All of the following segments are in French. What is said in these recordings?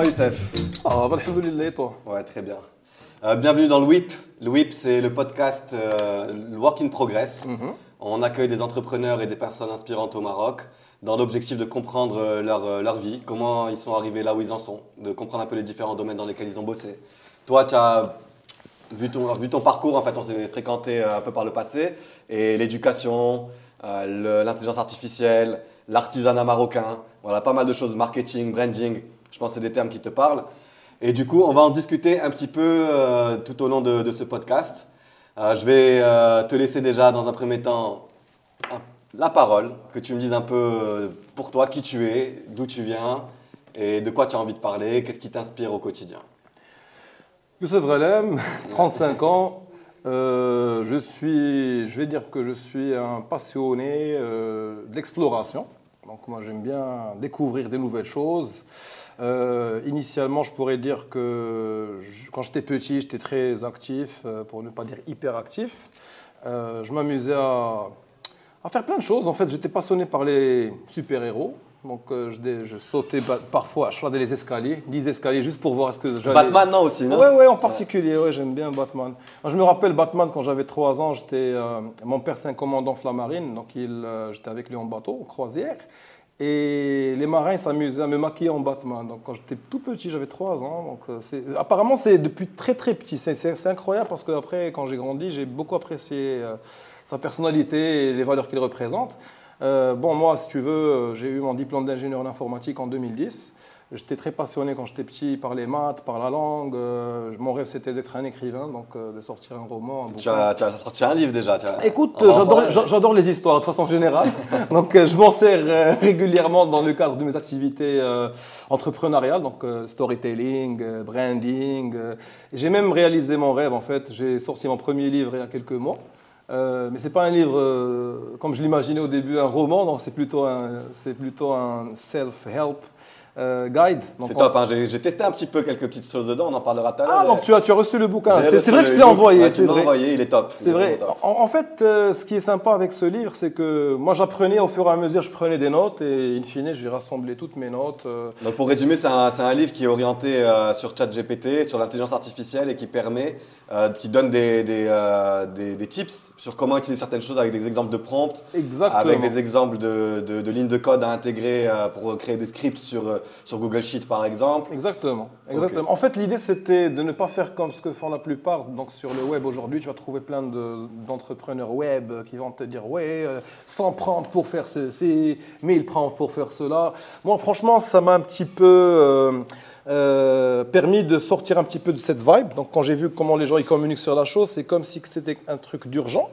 va Youssef Ça va, alhamdoulilah, et toi? Ouais, très bien. Euh, bienvenue dans le WIP. Le WIP, c'est le podcast euh, le Work in Progress. Mhm. On accueille des entrepreneurs et des personnes inspirantes au Maroc dans l'objectif de comprendre euh, leur, euh, leur vie, comment ils sont arrivés là où ils en sont, de comprendre un peu les différents domaines dans lesquels ils ont bossé. Toi, tu as vu ton, vu ton parcours, en fait, on s'est fréquenté un peu par le passé, et l'éducation, l'intelligence artificielle, l'artisanat marocain, voilà, pas mal de choses, marketing, branding, je pense que c'est des termes qui te parlent. Et du coup, on va en discuter un petit peu euh, tout au long de, ce podcast. Euh, je vais euh, te laisser déjà dans un premier temps la parole, que tu me dises un peu pour toi qui tu es, d'où tu viens et de quoi tu as envie de parler, qu'est-ce qui t'inspire au quotidien. Youssef Relem, 35 ans. Je suis, je vais dire que je suis un passionné de l'exploration. Donc moi j'aime bien découvrir des nouvelles choses. Euh, initialement, je pourrais dire que je- quand j'étais petit, j'étais très actif, euh, pour ne pas dire hyper actif. Euh, je m'amusais à, à faire plein de choses. En fait, j'étais passionné par les super-héros. Donc euh, je, sautais parfois, je regardais les escaliers, 10 escaliers juste pour voir ce que j'allais. Batman, non aussi, non? Ouais, ouais, en particulier, ouais, j'aime bien Batman. Je me rappelle Batman quand j'avais 3 ans, j'étais, mon père c'est un commandant flamarine, donc j'étais avec lui en bateau, en croisière. Et les marins s'amusaient à me maquiller en Batman. Donc quand j'étais tout petit, j'avais 3 ans. Donc, euh, apparemment, c'est depuis très très petit. C'est, incroyable parce qu'après, quand j'ai grandi, j'ai beaucoup apprécié euh, sa personnalité et les valeurs qu'il représente. Euh, bon, moi, si tu veux, j'ai eu mon diplôme d'ingénieur en informatique en 2010. J'étais très passionné quand j'étais petit par les maths, par la langue. Euh, mon rêve, c'était d'être un écrivain, donc euh, de sortir un roman, un Tu as, tu as sorti un livre déjà. Écoute, j'adore, les histoires de façon générale. donc, euh, je m'en sers régulièrement dans le cadre de mes activités entrepreneuriales, donc storytelling, branding. J'ai même réalisé mon rêve, en fait. J'ai sorti mon premier livre il y a quelques mois. Euh, mais c'est pas un livre euh, comme je l'imaginais au début, un roman. Non, c'est plutôt un, c'est plutôt un self-help euh, guide. C'est top, hein, j'ai testé un petit peu quelques petites choses dedans, on en parlera tout à l'heure. Ah, mais donc tu as, tu as reçu le bouquin. C'est vrai que je le te l'ai livre. envoyé. Ouais, tu l'as envoyé, il est top. C'est vrai. top. En, en fait, euh, ce qui est sympa avec ce livre, c'est que moi j'apprenais au fur et à mesure, je prenais des notes et in fine, j'ai rassemblé toutes mes notes. euh. Donc pour résumer, c'est un, un livre qui est orienté sur ChatGPT, sur l'intelligence artificielle et qui permet, euh, qui donne des, des, euh, des- des tips sur comment utiliser certaines choses avec des exemples de prompts, Exactement. avec des exemples de, de- de lignes de code à intégrer euh, pour créer des scripts sur, sur Google Sheet par exemple. Exactement. Exactement. En fait, l'idée c'était de ne pas faire comme ce que font la plupart. Donc sur le web aujourd'hui, tu vas trouver plein de- d'entrepreneurs web qui vont te dire ouais, 100 prompts pour faire ceci, 1000 prompts pour faire cela. Moi, franchement, ça m'a un petit peu euh, permis de sortir un petit peu de cette vibe. Donc quand j'ai vu comment les gens communiquent sur la chose, c'est comme si c'était un truc d'urgent,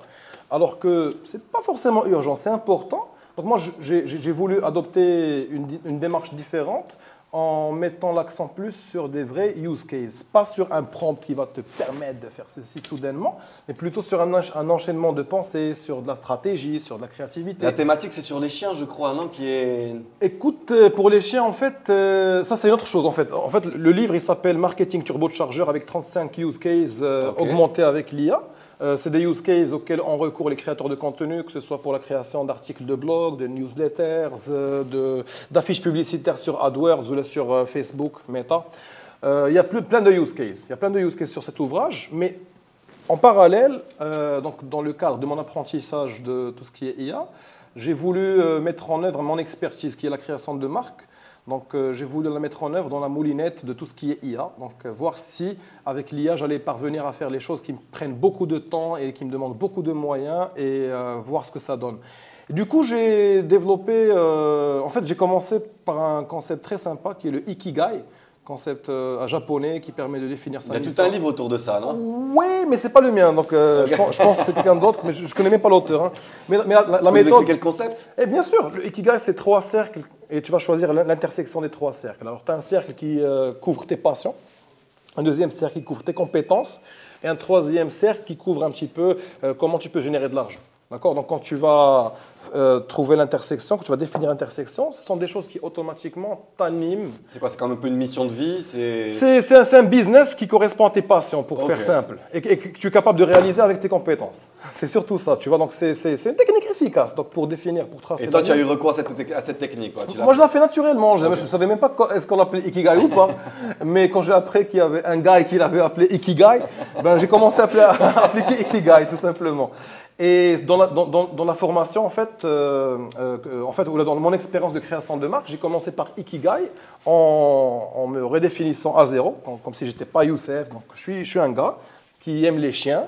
alors que c'est pas forcément urgent, c'est important. Donc moi, j'ai voulu adopter une démarche différente en mettant l'accent plus sur des vrais use cases, pas sur un prompt qui va te permettre de faire ceci soudainement, mais plutôt sur un, encha- un enchaînement de pensées, sur de la stratégie, sur de la créativité. La thématique c'est sur les chiens je crois, non Qui est... Écoute, euh, pour les chiens, en fait, euh, ça c'est une autre chose. En fait, en fait le livre il s'appelle Marketing Turbocharger avec 35 use cases euh, augmentés avec l'IA. Euh, c'est des use cases auxquels ont recours les créateurs de contenu, que ce soit pour la création d'articles de blog, de newsletters, euh, d'affiches publicitaires sur AdWords ou là sur euh, Facebook, Meta. Il y a plein de use cases. Il y a plein de use cases sur cet ouvrage, mais en parallèle, donc dans le cadre de mon apprentissage de tout ce qui est IA, j'ai voulu mettre en œuvre mon expertise qui est la création de marques. Donc euh, j'ai voulu la mettre en œuvre dans la moulinette de tout ce qui est IA. Donc euh, voir si avec l'IA j'allais parvenir à faire les choses qui me prennent beaucoup de temps et qui me demandent beaucoup de moyens et euh, voir ce que ça donne. Du coup j'ai développé, en fait j'ai commencé par un concept très sympa qui est le Ikigai, concept euh, japonais qui permet de définir sa Il y a tout un livre autour de ça, non? Oui, mais c'est pas le mien, donc euh, je, pense, je pense que c'est quelqu'un d'autre, mais je, je connais même pas l'auteur. hein. Mais, mais la, la- la méthode. le concept? Eh bien sûr, le Ikigai, c'est trois cercles et tu vas choisir l'in- l'intersection des trois cercles. Alors, tu as un cercle qui euh, couvre tes passions, un deuxième cercle qui couvre tes compétences et un troisième cercle qui couvre un petit peu euh, comment tu peux générer de l'argent. D'accord? Donc, quand tu vas euh, trouver l'intersection, quand tu vas définir l'intersection, ce sont des choses qui automatiquement t'animent. C'est quoi C'est quand même un peu une mission de vie C'est un, un business qui correspond à tes passions, pour faire simple, et, que- et que tu es capable de réaliser avec tes compétences. C'est surtout ça, tu vois. Donc c'est une technique efficace donc pour définir, pour tracer. Et toi, tu as eu recours à cette, tec- à cette technique quoi. Tu l'as Moi, je l'ai fait naturellement. Je ne savais même pas est-ce qu'on l'appelait Ikigai ou pas. Mais quand j'ai appris qu'il y avait un gars qui l'avait appelé Ikigai, ben, j'ai commencé à, appeler- à appliquer Ikigai, tout simplement. Et dans la, formation, en fait, euh, euh, dans mon expérience de création de marque, j'ai commencé par Ikigai en, me redéfinissant à zéro, comme, comme si j'étais pas Youssef. Donc, je suis, je suis un gars qui aime les chiens,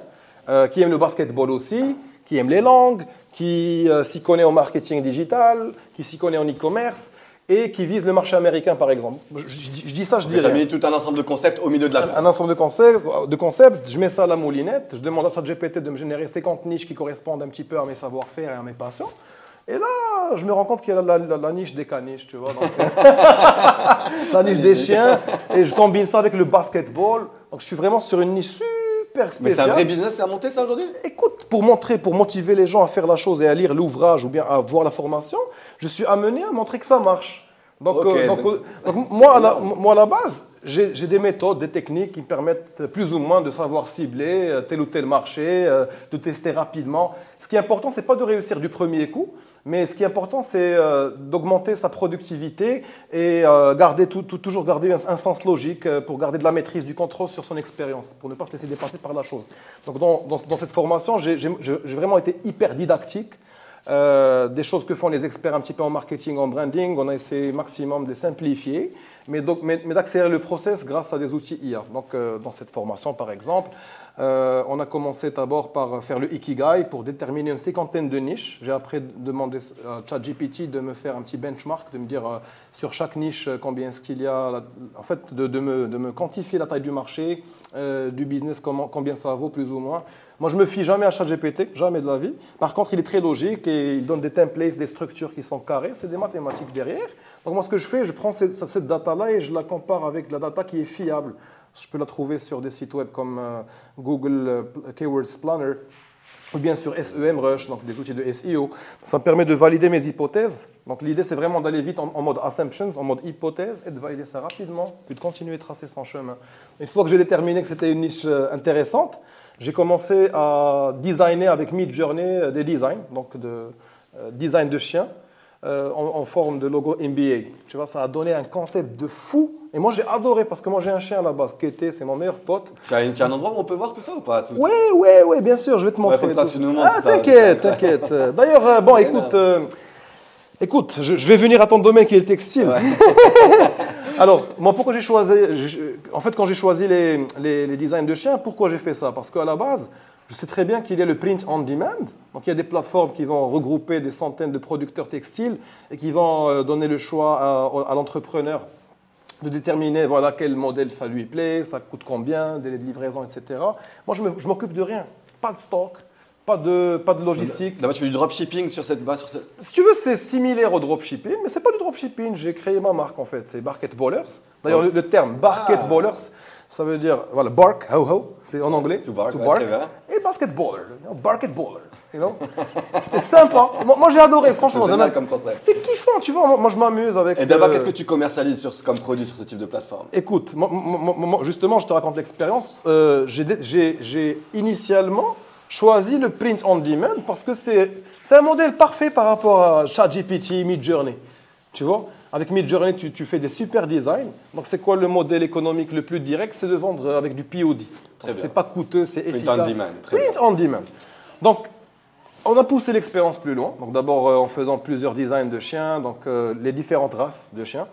euh, qui aime le basketball aussi, qui aime les langues, qui euh, s'y connaît en marketing digital, qui s'y connaît en e-commerce et qui vise le marché américain, par exemple. Je, je dis- je dis ça, je dis J'ai mis tout un ensemble de concepts au milieu de la Un, un ensemble de concepts, de concepts, je mets ça à la moulinette, je demande à ChatGPT de me générer 50 niches qui correspondent un petit peu à mes savoir-faire et à mes passions. Et là, je me rends compte qu'il y a la, la- la niche des caniches, tu vois. donc, la niche des chiens. Et je combine ça avec le basketball. Donc, je suis vraiment sur une niche super Mais c'est un vrai business, à monter ça aujourd'hui? Écoute, pour montrer, pour motiver les gens à faire la chose et à lire l'ouvrage ou bien à voir la formation, je suis amené à montrer que ça marche. Donc, euh, donc, euh, donc, moi, à la, moi, à la base, j'ai des méthodes, des techniques qui me permettent plus ou moins de savoir cibler euh, tel ou tel marché, euh, de tester rapidement. Ce qui est important, c'est pas de réussir du premier coup, mais ce qui est important, c'est euh, d'augmenter sa productivité et garder tout- tout- toujours garder un, sens logique pour garder de la maîtrise, du contrôle sur son expérience, pour ne pas se laisser dépasser par la chose. Donc dans, dans- dans cette formation, j'ai vraiment été hyper didactique. Euh, des choses que font les experts un petit peu en marketing, en branding, on a essayé maximum de simplifier, mais- mais d'accélérer le process grâce à des outils IA. Donc, euh, dans cette formation, par exemple, euh, on a commencé d'abord par faire le Ikigai pour déterminer une cinquantaine de niches. J'ai après demandé à ChatGPT de me faire un petit benchmark, de me dire euh, sur chaque niche euh, combien est-ce qu'il y a, en fait, de, me, de me quantifier la taille du marché, du business, combien ça vaut plus ou moins. Moi, je me fie jamais à ChatGPT, jamais de la vie. Par contre, il est très logique et il donne des templates, des structures qui sont carrées. C'est des mathématiques derrière. Donc moi, ce que je fais, je prends cette, cette data-là et je la compare avec la data qui est fiable. Je peux la trouver sur des sites web comme euh, Google euh, Keywords Planner ou bien sur SEMrush, donc des outils de SEO. Ça me permet de valider mes hypothèses. Donc l'idée, c'est vraiment d'aller vite en, mode assumptions, en mode hypothèse, et de valider ça rapidement, puis de continuer de tracer son chemin. Une fois que j'ai déterminé que c'était une niche euh, intéressante, j'ai commencé à designer avec Midjourney des designs, donc de euh, de chiens, euh, en, en forme de logo NBA. Tu vois, ça a donné un concept de fou. Et moi, j'ai adoré parce que moi, j'ai un chien à la base, Kété, c'est mon meilleur pote. Tu as, un endroit où on peut voir tout ça ou pas Oui, oui, oui, bien sûr, je vais te montrer. tout tu nous Ah, t'inquiète, t'inquiète. Euh, D'ailleurs, euh, bon, écoute, euh, écoute, je, je vais venir à ton domaine qui est le textile. Alors, moi, pourquoi j'ai choisi, en fait, quand j'ai choisi les, les- les designs de chiens, pourquoi j'ai fait ça? Parce qu'à la base, je sais très bien qu'il y a le print on demand. Donc, il y a des plateformes qui vont regrouper des centaines de producteurs textiles et qui vont euh, donner le choix à, à l'entrepreneur de déterminer voilà, quel modèle ça lui plaît, ça coûte combien, délai de livraison, etc. Moi, je je m'occupe de rien. Pas de stock, pas de, pas de logistique. Là-bas, tu fais du dropshipping sur cette base. Sur cette- Si tu veux, c'est similaire au dropshipping, mais c'est pas du dropshipping. J'ai créé ma marque en fait, c'est Barket Ballers. D'ailleurs, Oh. le, le terme Barket Ah. Ballers, ça veut dire voilà, bark, ho ho, c'est en anglais. To bark, très bien. et basketballer, you know, Barket Baller. You know C'était sympa. Moi, moi, j'ai adoré, franchement. C'était kiffant, tu vois. Moi, je m'amuse avec. Et d'abord, euh, qu'est-ce que tu commercialises sur, comme produit sur ce type de plateforme? Écoute, moi- moi- justement, je te raconte l'expérience. Euh, j'ai initialement choisi le print on demand parce que c'est c'est un modèle parfait par rapport à ChatGPT, Midjourney. Tu vois? Avec Midjourney, tu, tu fais des super designs. Donc, c'est quoi le modèle économique le plus direct? C'est de vendre avec du POD. C'est pas coûteux, c'est Print efficace. on demand, Print on demand. Donc, on a poussé l'expérience plus loin. Donc, d'abord euh, en faisant plusieurs designs de chiens, donc euh, les différentes races de chiens.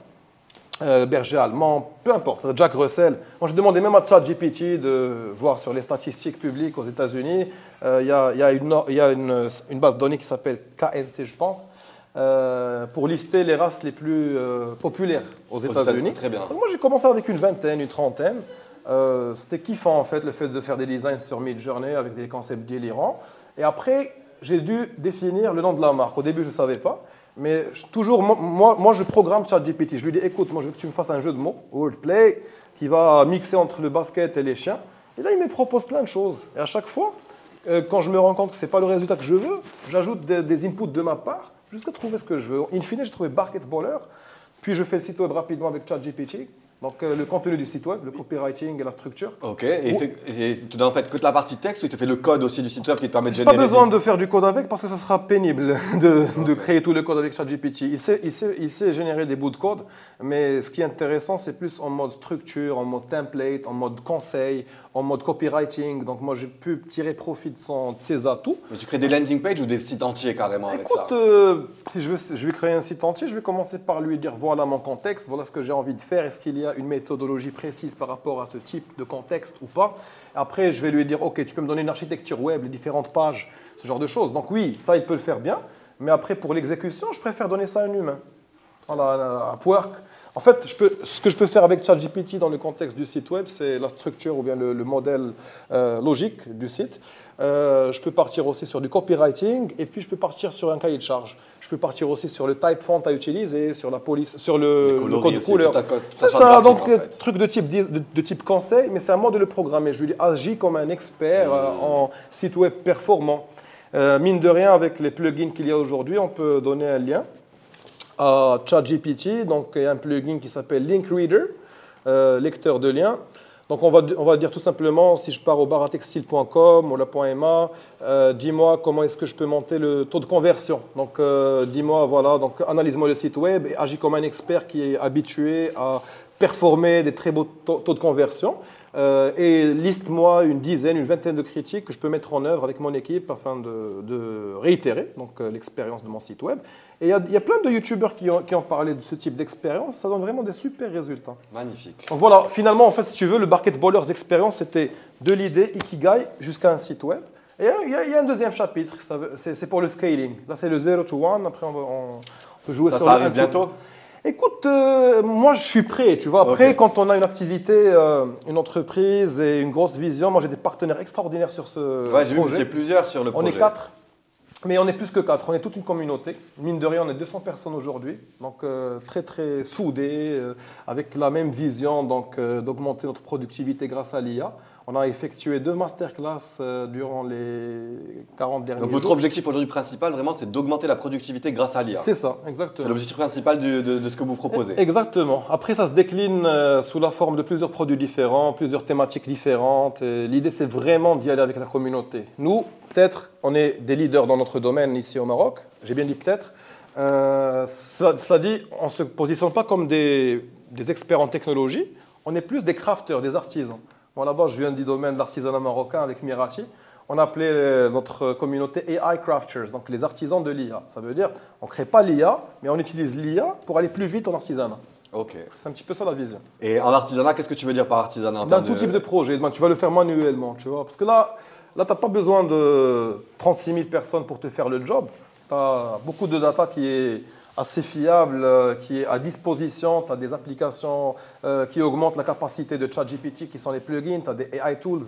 Euh, berger allemand, peu importe, Jack Russell. Moi, je demandais même à ChatGPT de voir sur les statistiques publiques aux États-Unis. Euh, Il y a, il y a une, il y a une, une base de données qui s'appelle KNC, je pense, euh, pour lister les races les plus euh, populaires aux États-Unis, États-Unis. très bien. Donc, moi, j'ai commencé avec une vingtaine, une trentaine. Euh, C'était kiffant, en fait, le fait de faire des designs sur Midjourney avec des concepts délirants. Et après, j'ai dû définir le nom de la marque. Au début, je ne savais pas. Mais je- toujours, mo- moi, moi, je programme ChatGPT. Je lui dis, écoute, moi, je veux que tu me fasses un jeu de mots, wordplay, qui va mixer entre le basket et les chiens. Et là, il me propose plein de choses. Et à chaque fois, quand je me rends compte que ce n'est pas le résultat que je veux, j'ajoute des, des inputs de ma part jusqu'à trouver ce que je veux. In fine, j'ai trouvé Baller, puis je fais le site web rapidement avec ChatGPT. Donc euh, le contenu du site web, le copywriting et la structure. Ok, et, tu dois en fait que la partie texte ou il te fait le code aussi du site web qui te permet de générer Pas besoin de faire du code avec parce que ça sera pénible de, de créer tout le code avec ChatGPT. Il sait, il, sait, il sait générer des bouts de code, mais ce qui est intéressant, c'est plus en mode structure, en mode template, en mode conseil, en mode copywriting. Donc moi, j'ai pu tirer profit de, son, de ses atouts. Mais tu crées des landing pages ou des sites entiers carrément avec ça euh, si je veux, je vais créer un site entier, je vais commencer par lui dire voilà mon contexte, voilà ce que j'ai envie de faire. Est-ce qu'il y a une méthodologie précise par rapport à ce type de contexte ou pas Après, je vais lui dire ok, tu peux me donner une architecture web, les différentes pages, ce genre de choses. Donc oui, ça, il peut le faire bien. Mais après, pour l'exécution, je préfère donner ça à un humain. Voilà, à Upwork. En fait, je peux, ce que je peux faire avec ChatGPT dans le contexte du site web, c'est la structure ou bien le, modèle euh, logique du site. Euh, je peux partir aussi sur du copywriting et puis je peux partir sur un cahier de charge. Je peux partir aussi sur le type font à utiliser, sur la police, sur le, code de couleur. C'est ça, donc truc de type, de, type conseil, mais c'est à moi de le programmer. Je lui dis agis comme un expert euh, en site web performant. mine de rien, avec les plugins qu'il y a aujourd'hui, on peut donner un lien à ChatGPT, donc il y a un plugin qui s'appelle Linkreader, euh, lecteur de liens. Donc on va, on va dire tout simplement, si je pars au baratextile.com ou la .ma, euh, dis-moi comment est-ce que je peux monter le taux de conversion. Donc euh, dis-moi, voilà, donc analyse-moi le site web et agis comme un expert qui est habitué à performer des très beaux taux, de conversion. et liste-moi une dizaine, une vingtaine de critiques que je peux mettre en œuvre avec mon équipe afin de, de réitérer donc l'expérience de mon site web. Et il y, a plein de youtubeurs qui ont, qui ont parlé de ce type d'expérience. Ça donne vraiment des super résultats. Magnifique. Donc voilà, finalement, en fait, si tu veux, le Barket Ballers d'expérience, c'était de l'idée Ikigai jusqu'à un site web. Et il y, a, un deuxième chapitre, c'est pour le scaling. Là, c'est le 0 to 1. Après, on, peut jouer ça, sur ça arrive bientôt? Écoute, euh, moi je suis prêt, tu vois. Après, quand on a une activité, euh, une entreprise et une grosse vision, moi j'ai des partenaires extraordinaires sur ce ouais, projet. j'ai vu plusieurs sur le projet. On est quatre. Mais on est plus que quatre, on est toute une communauté. Mine de rien, on est 200 personnes aujourd'hui, donc euh, très très soudés, avec la même vision donc d'augmenter notre productivité grâce à l'IA. On a effectué deux masterclass durant les 40 derniers jours. Donc votre objectif aujourd'hui principal, vraiment, c'est d'augmenter la productivité grâce à l'IA. C'est ça, exactement. C'est l'objectif principal de, de, ce que vous proposez. Exactement. Après, ça se décline sous la forme de plusieurs produits différents, plusieurs thématiques différentes. L'idée, c'est vraiment d'y aller avec la communauté. Nous, peut-être, on est des leaders dans notre domaine ici au Maroc. J'ai bien dit peut-être. Euh, cela, dit, on ne se positionne pas comme des, experts en technologie. On est plus des crafters, des artisans. Moi, là-bas, je viens du domaine de l'artisanat marocain avec Mirati. On appelait notre communauté AI crafters, donc les artisans de l'IA. Ça veut dire, on ne crée pas l'IA, mais on utilise l'IA pour aller plus vite en artisanat. Ok. C'est un petit peu ça la vision. Et en artisanat, qu'est-ce que tu veux dire par artisanat Dans tout type de projet. Ben, tu vas le faire manuellement, tu vois. Parce que là, Là, tu n'as pas besoin de 36 000 personnes pour te faire le job. Tu as beaucoup de data qui est assez fiable, euh, qui est à disposition. Tu as des applications euh, qui augmentent la capacité de ChatGPT, qui sont les plugins. Tu as des AI tools.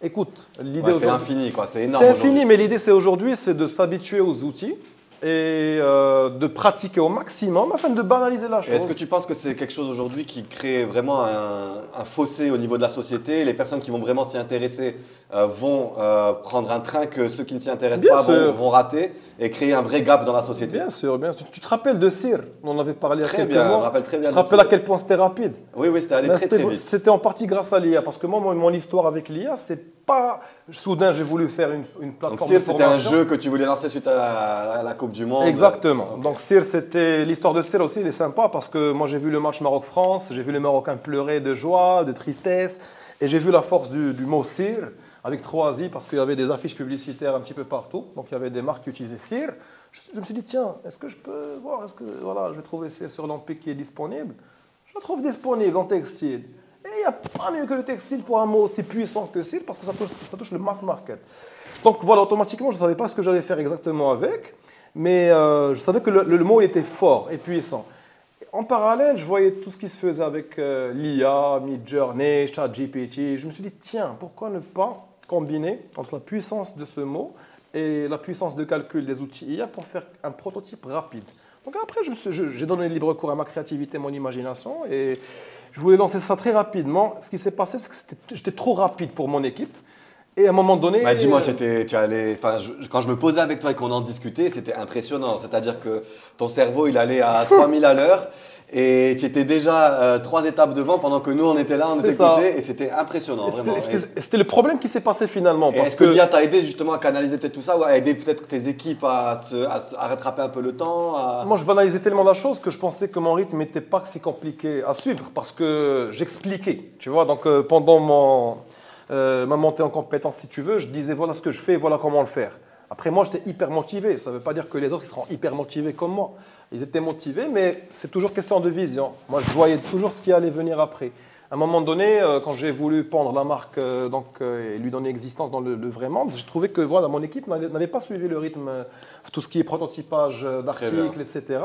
Écoute, l'idée C'est infini, quoi. C'est énorme. C'est infini, mais l'idée, c'est aujourd'hui, c'est de s'habituer aux outils et euh, de pratiquer au maximum afin de banaliser la chose. Est-ce que tu penses que c'est quelque chose aujourd'hui qui crée vraiment un, fossé au niveau de la société Les personnes qui vont vraiment s'y intéresser euh, vont euh, prendre un train que ceux qui ne s'y intéressent pas vont, rater et créer un vrai gap dans la société Bien sûr, bien sûr. Tu, te rappelles de Cyr? On en avait parlé très quelques bien, mois. Je rappelle très bien. Tu te rappelles à quel point c'était rapide? Oui, oui, c'était allé ben, très, très vite. C'était en partie grâce à l'IA parce que moi, mon, mon histoire avec l'IA, c'est pas soudain j'ai voulu faire une, une plateforme Donc c'était un jeu que tu voulais lancer suite à la, Coupe du Monde Exactement. Donc Cyr, c'était l'histoire de Cyr aussi, il est sympa parce que moi j'ai vu le match Maroc-France, j'ai vu les Marocains pleurer de joie, de tristesse, et j'ai vu la force du, mot Cyr avec trois i parce qu'il y avait des affiches publicitaires un petit peu partout, donc il y avait des marques qui utilisaient Cyr. Je, me suis dit tiens, est-ce que je peux voir, est-ce que voilà, je vais trouver Cyr sur l'Empire qui est disponible Je la trouve disponible en textile. Et il n'y a pas mieux que le textile pour un mot aussi puissant que Cyr parce que ça touche, ça touche le mass market. Donc voilà, automatiquement, je ne savais pas ce que j'allais faire exactement avec, mais euh, je savais que le, mot était fort et puissant. En parallèle, je voyais tout ce qui se faisait avec euh, l'IA, Midjourney, ChatGPT. Je me suis dit, tiens, pourquoi ne pas entre la puissance de ce mot et la puissance de calcul des outils IA pour faire un prototype rapide. Donc après, j'ai donné libre cours à ma créativité, mon imagination, et je voulais lancer ça très rapidement. Ce qui s'est passé, c'est que j'étais trop rapide pour mon équipe. Et à un moment donné. Bah, dis-moi, euh, enfin, je- quand je me posais avec toi et qu'on en discutait, c'était impressionnant. C'est-à-dire que ton cerveau, il allait à 3000 à l'heure et tu étais déjà euh, trois étapes devant pendant que nous, on était là, on côté et c'était impressionnant, c'était- vraiment. Le problème qui s'est passé finalement. Est-ce que, l'IA t'a aidé justement à canaliser peut-être tout ça ou à aider peut-être tes équipes à, se, à, se- à rattraper un peu le temps à- Moi, je banalisais tellement la chose que je pensais que mon rythme n'était pas si compliqué à suivre parce que j'expliquais. Tu vois, donc euh, pendant mon, euh, ma montée en compétence, si tu veux, je disais voilà ce que je fais, voilà comment le faire. Après, moi, j'étais hyper motivé. Ça ne veut pas dire que les autres ils seront hyper motivés comme moi. Ils étaient motivés, mais c'est toujours question de vision. Moi, je voyais toujours ce qui allait venir après. À un moment donné, euh, quand j'ai voulu pendre la marque euh, donc, euh, et lui donner existence dans le, le vrai monde, j'ai trouvé que voilà, mon équipe n'avait pas suivi le rythme, tout ce qui est prototypage d'articles, etc.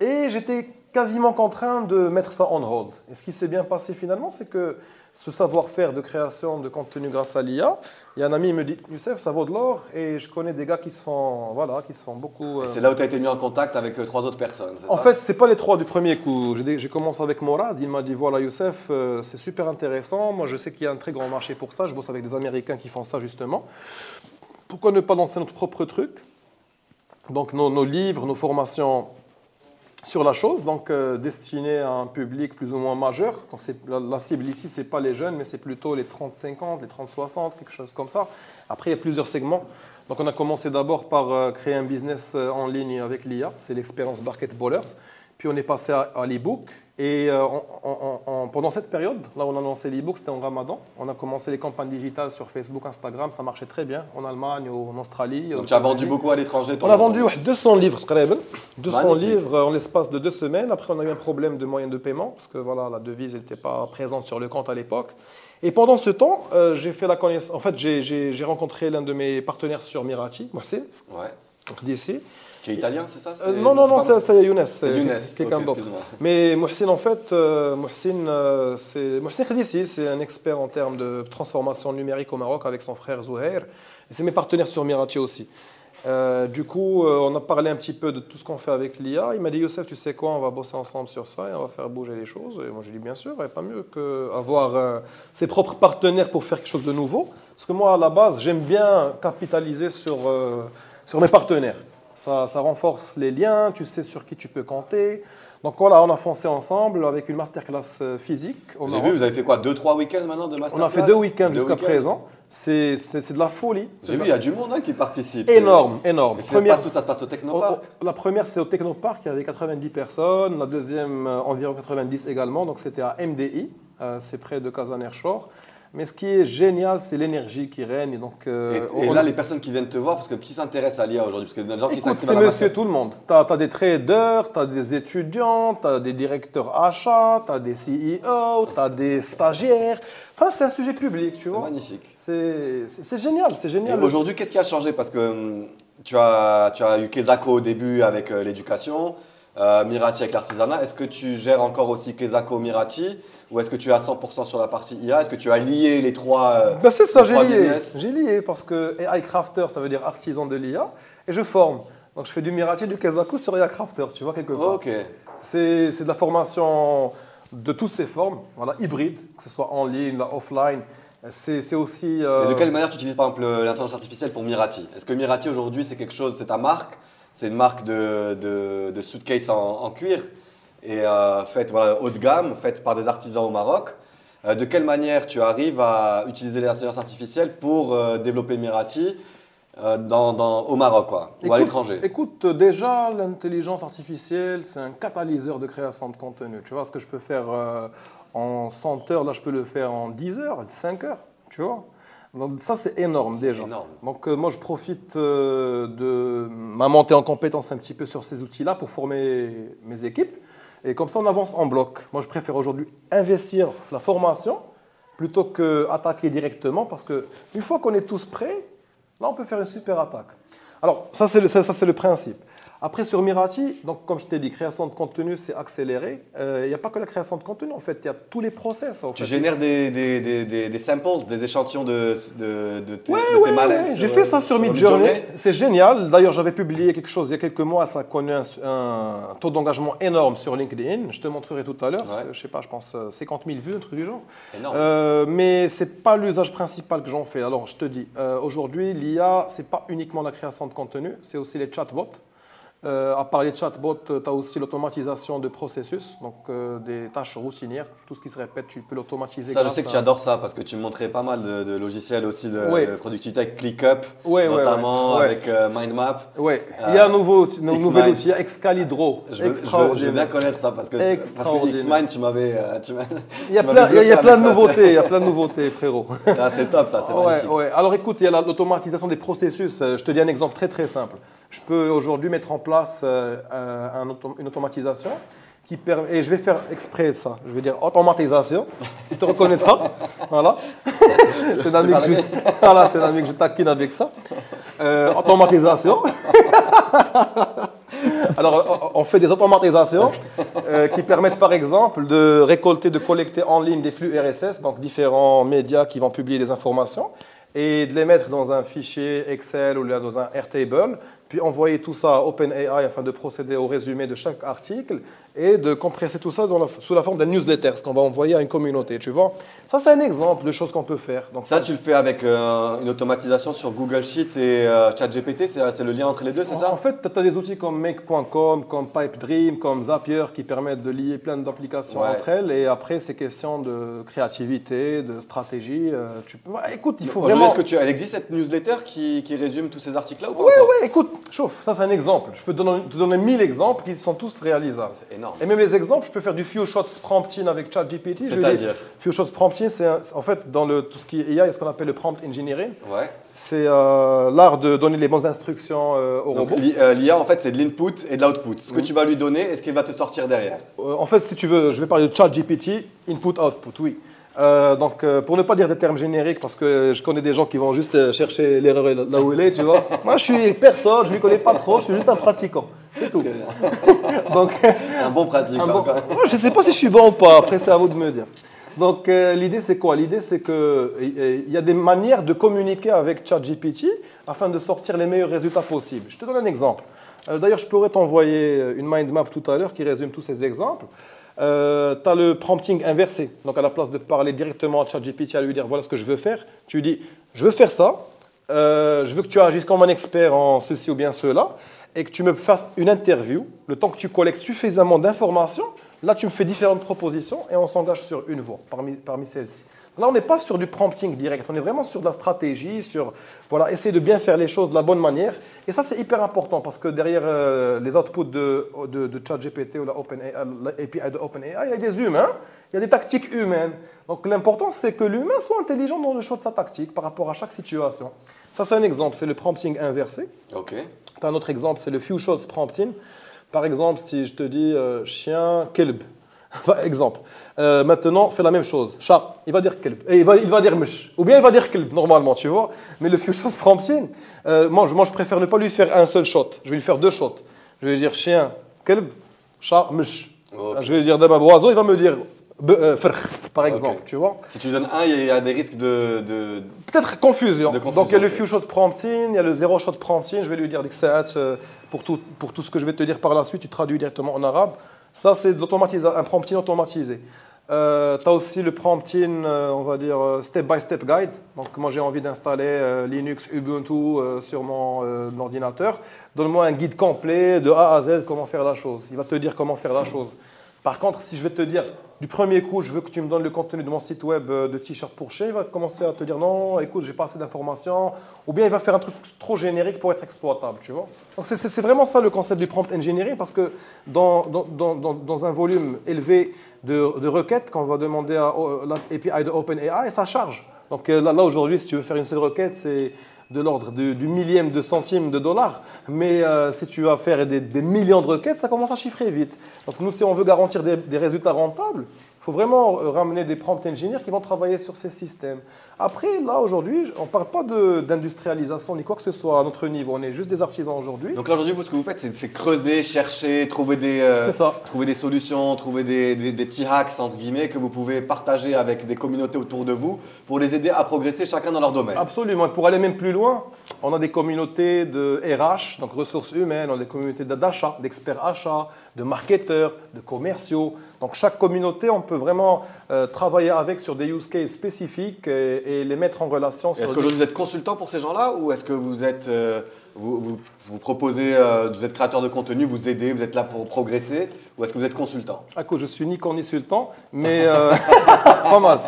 Et j'étais quasiment contraint de mettre ça on hold. Et ce qui s'est bien passé finalement, c'est que ce savoir-faire de création de contenu grâce à l'IA, il y a un ami qui me dit, Youssef, ça vaut de l'or, et je connais des gars qui se font, voilà, qui se font beaucoup... Euh, C'est là où tu as été mis en contact avec euh, trois autres personnes, en ça? fait, c'est pas les trois du premier coup. J'ai j'ai commencé avec Morad. Il m'a dit voilà, Youssef, euh, c'est super intéressant. Moi, je sais qu'il y a un très grand marché pour ça. Je bosse avec des Américains qui font ça justement. Pourquoi ne pas lancer notre propre truc? Donc, nos, nos livres, nos formations sur la chose, donc euh, destinés à un public plus ou moins majeur. Donc, la, la cible ici, c'est pas les jeunes, mais c'est plutôt les 30-50, les 30-60, quelque chose comme ça. Après, il y a plusieurs segments. Donc, on a commencé d'abord par euh, créer un business euh, en ligne avec l'IA, c'est l'expérience Barket Ballers. Puis on est passé à, à l'e-book. Et euh, pendant cette période, là on a lancé l'e-book, c'était en ramadan. On a commencé les campagnes digitales sur Facebook, Instagram, ça marchait très bien en Allemagne, en Australie. Donc tu as vendu beaucoup à l'étranger On a vendu 200 livres, 200 Magnifique. livres en l'espace de deux semaines. Après, on a eu un problème de moyens de paiement parce que voilà, la devise n'était pas présente sur le compte à l'époque. Et pendant ce temps, euh, j'ai fait la connaissance. En fait, j'ai rencontré l'un de mes partenaires sur Mirati, Mohsen, ouais. d'ici. Qui est italien, c'est ça Euh, non, non, non, c'est Younes. C'est Younes. quelqu'un Ok, d'autre. excuse-moi. Mais Mohsin, en fait, euh, Mohsin, euh, c'est Mohsin Khedissi, c'est un expert en termes de transformation numérique au Maroc avec son frère Zouhair. Et c'est mes partenaires sur Mirati aussi. Euh, du coup, euh, on a parlé un petit peu de tout ce qu'on fait avec l'IA. Il m'a dit, Youssef, tu sais quoi, on va bosser ensemble sur ça et on va faire bouger les choses. Et moi, j'ai dit, bien sûr, il n'y a pas mieux qu'avoir euh, ses propres partenaires pour faire quelque chose de nouveau. Parce que moi, à la base, j'aime bien capitaliser sur, sur mes partenaires. Ça, ça renforce les liens, tu sais sur qui tu peux compter. Donc voilà, on a foncé ensemble avec une masterclass euh, physique. J'ai vu, vous avez fait quoi Deux, trois week-ends maintenant de On masterclass a fait deux week-ends jusqu'à présent. C'est de la folie. J'ai vu, il y a du monde hein, qui participe. Énorme, énorme. Et ça se passe où Ça se passe au Technopark Oh, oh, La première, c'est au Technopark, il y avait 90 personnes. La deuxième, euh, environ 90 également. Donc, c'était à MDI, euh, c'est près de Casaner Shore. Mais ce qui est génial, c'est l'énergie qui règne. Donc, euh, Et, et on- là, les personnes qui viennent te voir, parce que qui s'intéresse à l'IA aujourd'hui? Parce a des gens qui s'inscrivent c'est monsieur tout le monde. Tu as, des traders, tu as des étudiants, tu as des directeurs achats, tu as des CEO, tu as des stagiaires. Enfin, c'est un sujet public, tu vois. magnifique. C'est génial, c'est génial. aujourd'hui, qu'est-ce qui a changé? Parce que hum, tu as, tu as eu Kezako au début avec euh, l'éducation, euh, Mirati avec l'artisanat. Est-ce que tu gères encore aussi Kezako, Mirati? Ou est-ce que tu es à 100% sur la partie IA Est-ce que tu as lié les trois Ben, c'est ça, j'ai lié. J'ai lié parce que AI Crafter, ça veut dire artisan de l'IA, et je forme. Donc je fais du Mirati, du Kazaku sur AI Crafter, tu vois, quelque part. Ok. C'est de la formation de toutes ces formes, voilà, hybride, que ce soit en ligne, là, offline. C'est aussi. euh, de quelle manière tu utilises par exemple le- l'intelligence artificielle pour Mirati Est-ce que Mirati aujourd'hui c'est quelque chose, c'est ta marque? C'est une marque de, de, de suitcase en, en cuir? Et euh, faite voilà, haut de gamme, faite par des artisans au Maroc. Euh, de quelle manière tu arrives à utiliser l'intelligence artificielle pour euh, développer Mirati euh, dans, dans- au Maroc quoi, ou à l'étranger? Écoute, déjà, l'intelligence artificielle, c'est un catalyseur de création de contenu. Tu vois, ce que je peux faire en 100 heures, là, je peux le faire en 10 heures, 5 heures, tu vois? Donc ça, c'est énorme déjà. énorme. Donc euh, moi, je profite euh, de ma montée en compétence un petit peu sur ces outils-là pour former mes équipes. Et comme ça, on avance en bloc. Moi, je préfère aujourd'hui investir la formation plutôt qu'attaquer directement parce que une fois qu'on est tous prêts, là, on peut faire une super attaque. Alors, ça, c'est le, ça, ça, c'est le principe. Après, sur Mirati, donc, comme je t'ai dit, création de contenu, c'est accéléré. Il n'y a pas que la création de contenu, en fait, il y a tous les process. En Tu fait. génères des, des, des, des, samples, des échantillons de, de, de tes, Ouais, de tes ouais, mallettes ouais. sur- J'ai fait ça sur, Midjourney. C'est génial. D'ailleurs, j'avais publié quelque chose il y a quelques mois. Ça a connu un, un taux d'engagement énorme sur LinkedIn. Je te montrerai tout à l'heure. Je sais pas, je pense euh, 50 000 vues, un truc du genre. Énorme. Euh, mais c'est pas l'usage principal que j'en fais. Alors, je te dis, euh, aujourd'hui, l'IA, c'est pas uniquement la création de contenu, c'est aussi les chatbots. Euh, à part les chatbots, tu as aussi l'automatisation de processus, donc euh, des tâches routinières. Tout ce qui se répète, tu peux l'automatiser. Ça, je sais que à- tu adores ça parce que tu me montrais pas mal de, de logiciels aussi de, Ouais. de productivité avec ClickUp, Ouais, notamment ouais, avec euh, Mindmap. Euh, il y a un nouveau, un nouvel outil, il y a Excalidro. Je veux, je, veux, je veux Extraordinaire. bien connaître ça parce que, parce que. Xmind, tu m'avais. euh, Il y a plein, y a- de nouveautés, il y a plein de nouveautés, frérot. Ah, c'est top ça, c'est magnifique. Alors écoute, il y a la- l'automatisation des processus. Euh, Je te dis un exemple très très simple. Je peux aujourd'hui mettre en place euh, un- un auto- une automatisation qui permet, et je vais faire exprès ça, je vais dire automatisation, tu te reconnaîtras. Voilà. c'est un ami que je, voilà, c'est un ami que je taquine avec ça. Euh, automatisation. Alors, on fait des automatisations euh, qui permettent, par exemple, de récolter, de collecter en ligne des flux RSS, donc différents médias qui vont publier des informations, et de les mettre dans un fichier Excel ou dans un Airtable, puis envoyer tout ça à OpenAI afin de procéder au résumé de chaque article et de compresser tout ça dans la- sous la forme d'un newsletter, ce qu'on va envoyer à une communauté, tu vois. Ça, c'est un exemple de choses qu'on peut faire. Donc, Ça, tu le fais avec euh, une automatisation sur Google Sheet et euh, ChatGPT, c'est c'est le lien entre les deux, c'est ça? En fait, tu as des outils comme Make.com, comme PipeDream, comme Zapier qui permettent de lier plein d'applications Ouais. entre elles. Et après, c'est question de créativité, de stratégie. euh, tu peux... écoute, il faut vraiment. Est-ce que tu, elle existe cette newsletter qui, qui résume tous ces articles-là ou pas Ouais, encore? ouais, écoute, chauffe, ça c'est un exemple. Je peux te donner, te donner 1000 exemples qui sont tous réalisables. Énorme. Et même les exemples, je peux faire du few shots prompting avec ChatGPT. C'est-à-dire dire, Few shots prompting, c'est en fait dans le, tout ce qui est IA, il y a ce qu'on appelle le prompt engineering. Ouais. C'est euh, l'art de donner les bonnes instructions euh, au Donc robot. l'I- euh, l'IA, en fait, c'est de l'input et de l'output. Ce que tu vas lui donner et ce qu'il va te sortir derrière? Euh, en fait, si tu veux, je vais parler de ChatGPT, input-output, oui. Euh, donc, euh, pour ne pas dire des termes génériques, parce que je connais des gens qui vont juste euh, chercher l'erreur là où elle est, tu vois. Moi, je suis personne, je ne m'y connais pas trop, je suis juste un pratiquant, c'est tout. Donc, Un bon pratique. un bon- je ne sais pas si je suis bon ou pas, après, c'est à vous de me dire. Donc, euh, l'idée, c'est quoi? L'idée, c'est qu'il y a des manières de communiquer avec ChatGPT afin de sortir les meilleurs résultats possibles. Je te donne un exemple. Euh, D'ailleurs, je pourrais t'envoyer une mind map tout à l'heure qui résume tous ces exemples. tu as le prompting inversé. Donc, à la place de parler directement à ChatGPT, à lui dire voilà ce que je veux faire, tu lui dis je veux faire ça, euh, je veux que tu agisses comme un expert en ceci ou bien cela, et que tu me fasses une interview, le temps que tu collectes suffisamment d'informations, là tu me fais différentes propositions et on s'engage sur une voie parmi, parmi celles-ci. Là, on n'est pas sur du prompting direct, on est vraiment sur de la stratégie, sur voilà, essayer de bien faire les choses de la bonne manière. Et ça, c'est hyper important parce que derrière euh, les outputs de, de, ChatGPT ou l'API de OpenAI, il y a des humains, il y a des tactiques humaines. Donc l'important, c'est que l'humain soit intelligent dans le choix de sa tactique par rapport à chaque situation. Ça, c'est un exemple, c'est le prompting inversé. Ok. Tu as un autre exemple, c'est le few shots prompting. Par exemple, si je te dis euh, chien, kelb. Exemple. Euh, maintenant, fais la même chose. Chat, il va dire kelb. Et il va, il va dire mouche. Ou bien il va dire kelb, normalement, tu vois. Mais le few shots prompting, euh, moi, je, moi, je préfère ne pas lui faire un seul shot. Je vais lui faire deux shots. Je vais lui dire chien, kelb, chat. Ok. Je vais lui dire d'abord oiseau, il va me dire euh, par exemple, tu vois. Si tu donnes un, il y a des risques de. de- Peut-être confusion. De confusion, Donc il y a le few shot prompting, il y a le zéro shot prompting. Je vais lui dire euh, pour tout, pour tout ce que je vais te dire par la suite, tu traduis directement en arabe. Ça, c'est un prompting automatisé. tu as aussi le prompting, euh, on va dire, euh, step-by-step guide. Donc moi, j'ai envie d'installer euh, Linux, Ubuntu euh, sur mon euh, ordinateur. Donne-moi un guide complet de A à Z, comment faire la chose. Il va te dire comment faire la chose. Par contre, si je vais te dire du premier coup, je veux que tu me donnes le contenu de mon site web euh, de t-shirt pour chez, il va commencer à te dire non, écoute, j'ai pas assez d'informations, ou bien il va faire un truc trop générique pour être exploitable, tu vois. Donc c'est- vraiment ça le concept du prompt engineering, parce que dans, dans, dans, un volume élevé de, de requêtes qu'on va demander à l'API de OpenAI, ça charge. Donc euh, là, aujourd'hui, si tu veux faire une seule requête, c'est de l'ordre du, millième de centime de dollar. Mais euh, si tu vas faire des, millions de requêtes, ça commence à chiffrer vite. Donc nous, si on veut garantir des, résultats rentables, Il faut vraiment ramener des prompt engineers qui vont travailler sur ces systèmes. Après, là, aujourd'hui, on ne parle pas d'industrialisation ni quoi que ce soit à notre niveau. On est juste des artisans aujourd'hui. Donc là, aujourd'hui, ce que vous faites, c'est creuser, chercher, trouver des, euh, trouver des solutions, trouver des, des, petits hacks, entre guillemets, que vous pouvez partager avec des communautés autour de vous pour les aider à progresser chacun dans leur domaine. Absolument. pour aller même plus loin, on a des communautés de RH, donc ressources humaines, on a des communautés d'achat, d'experts achats, de marketeurs, de commerciaux. Donc chaque communauté, on peut vraiment euh, travailler avec sur des use cases spécifiques et, les mettre en relation. Est-ce qu'aujourd'hui vous êtes consultant pour ces gens-là ou est-ce que vous êtes euh, vous, vous, proposez, euh, vous êtes créateur de contenu, vous aidez, vous êtes là pour progresser ou est-ce que vous êtes consultant? Cause, je suis ni consultant, mais pas mal.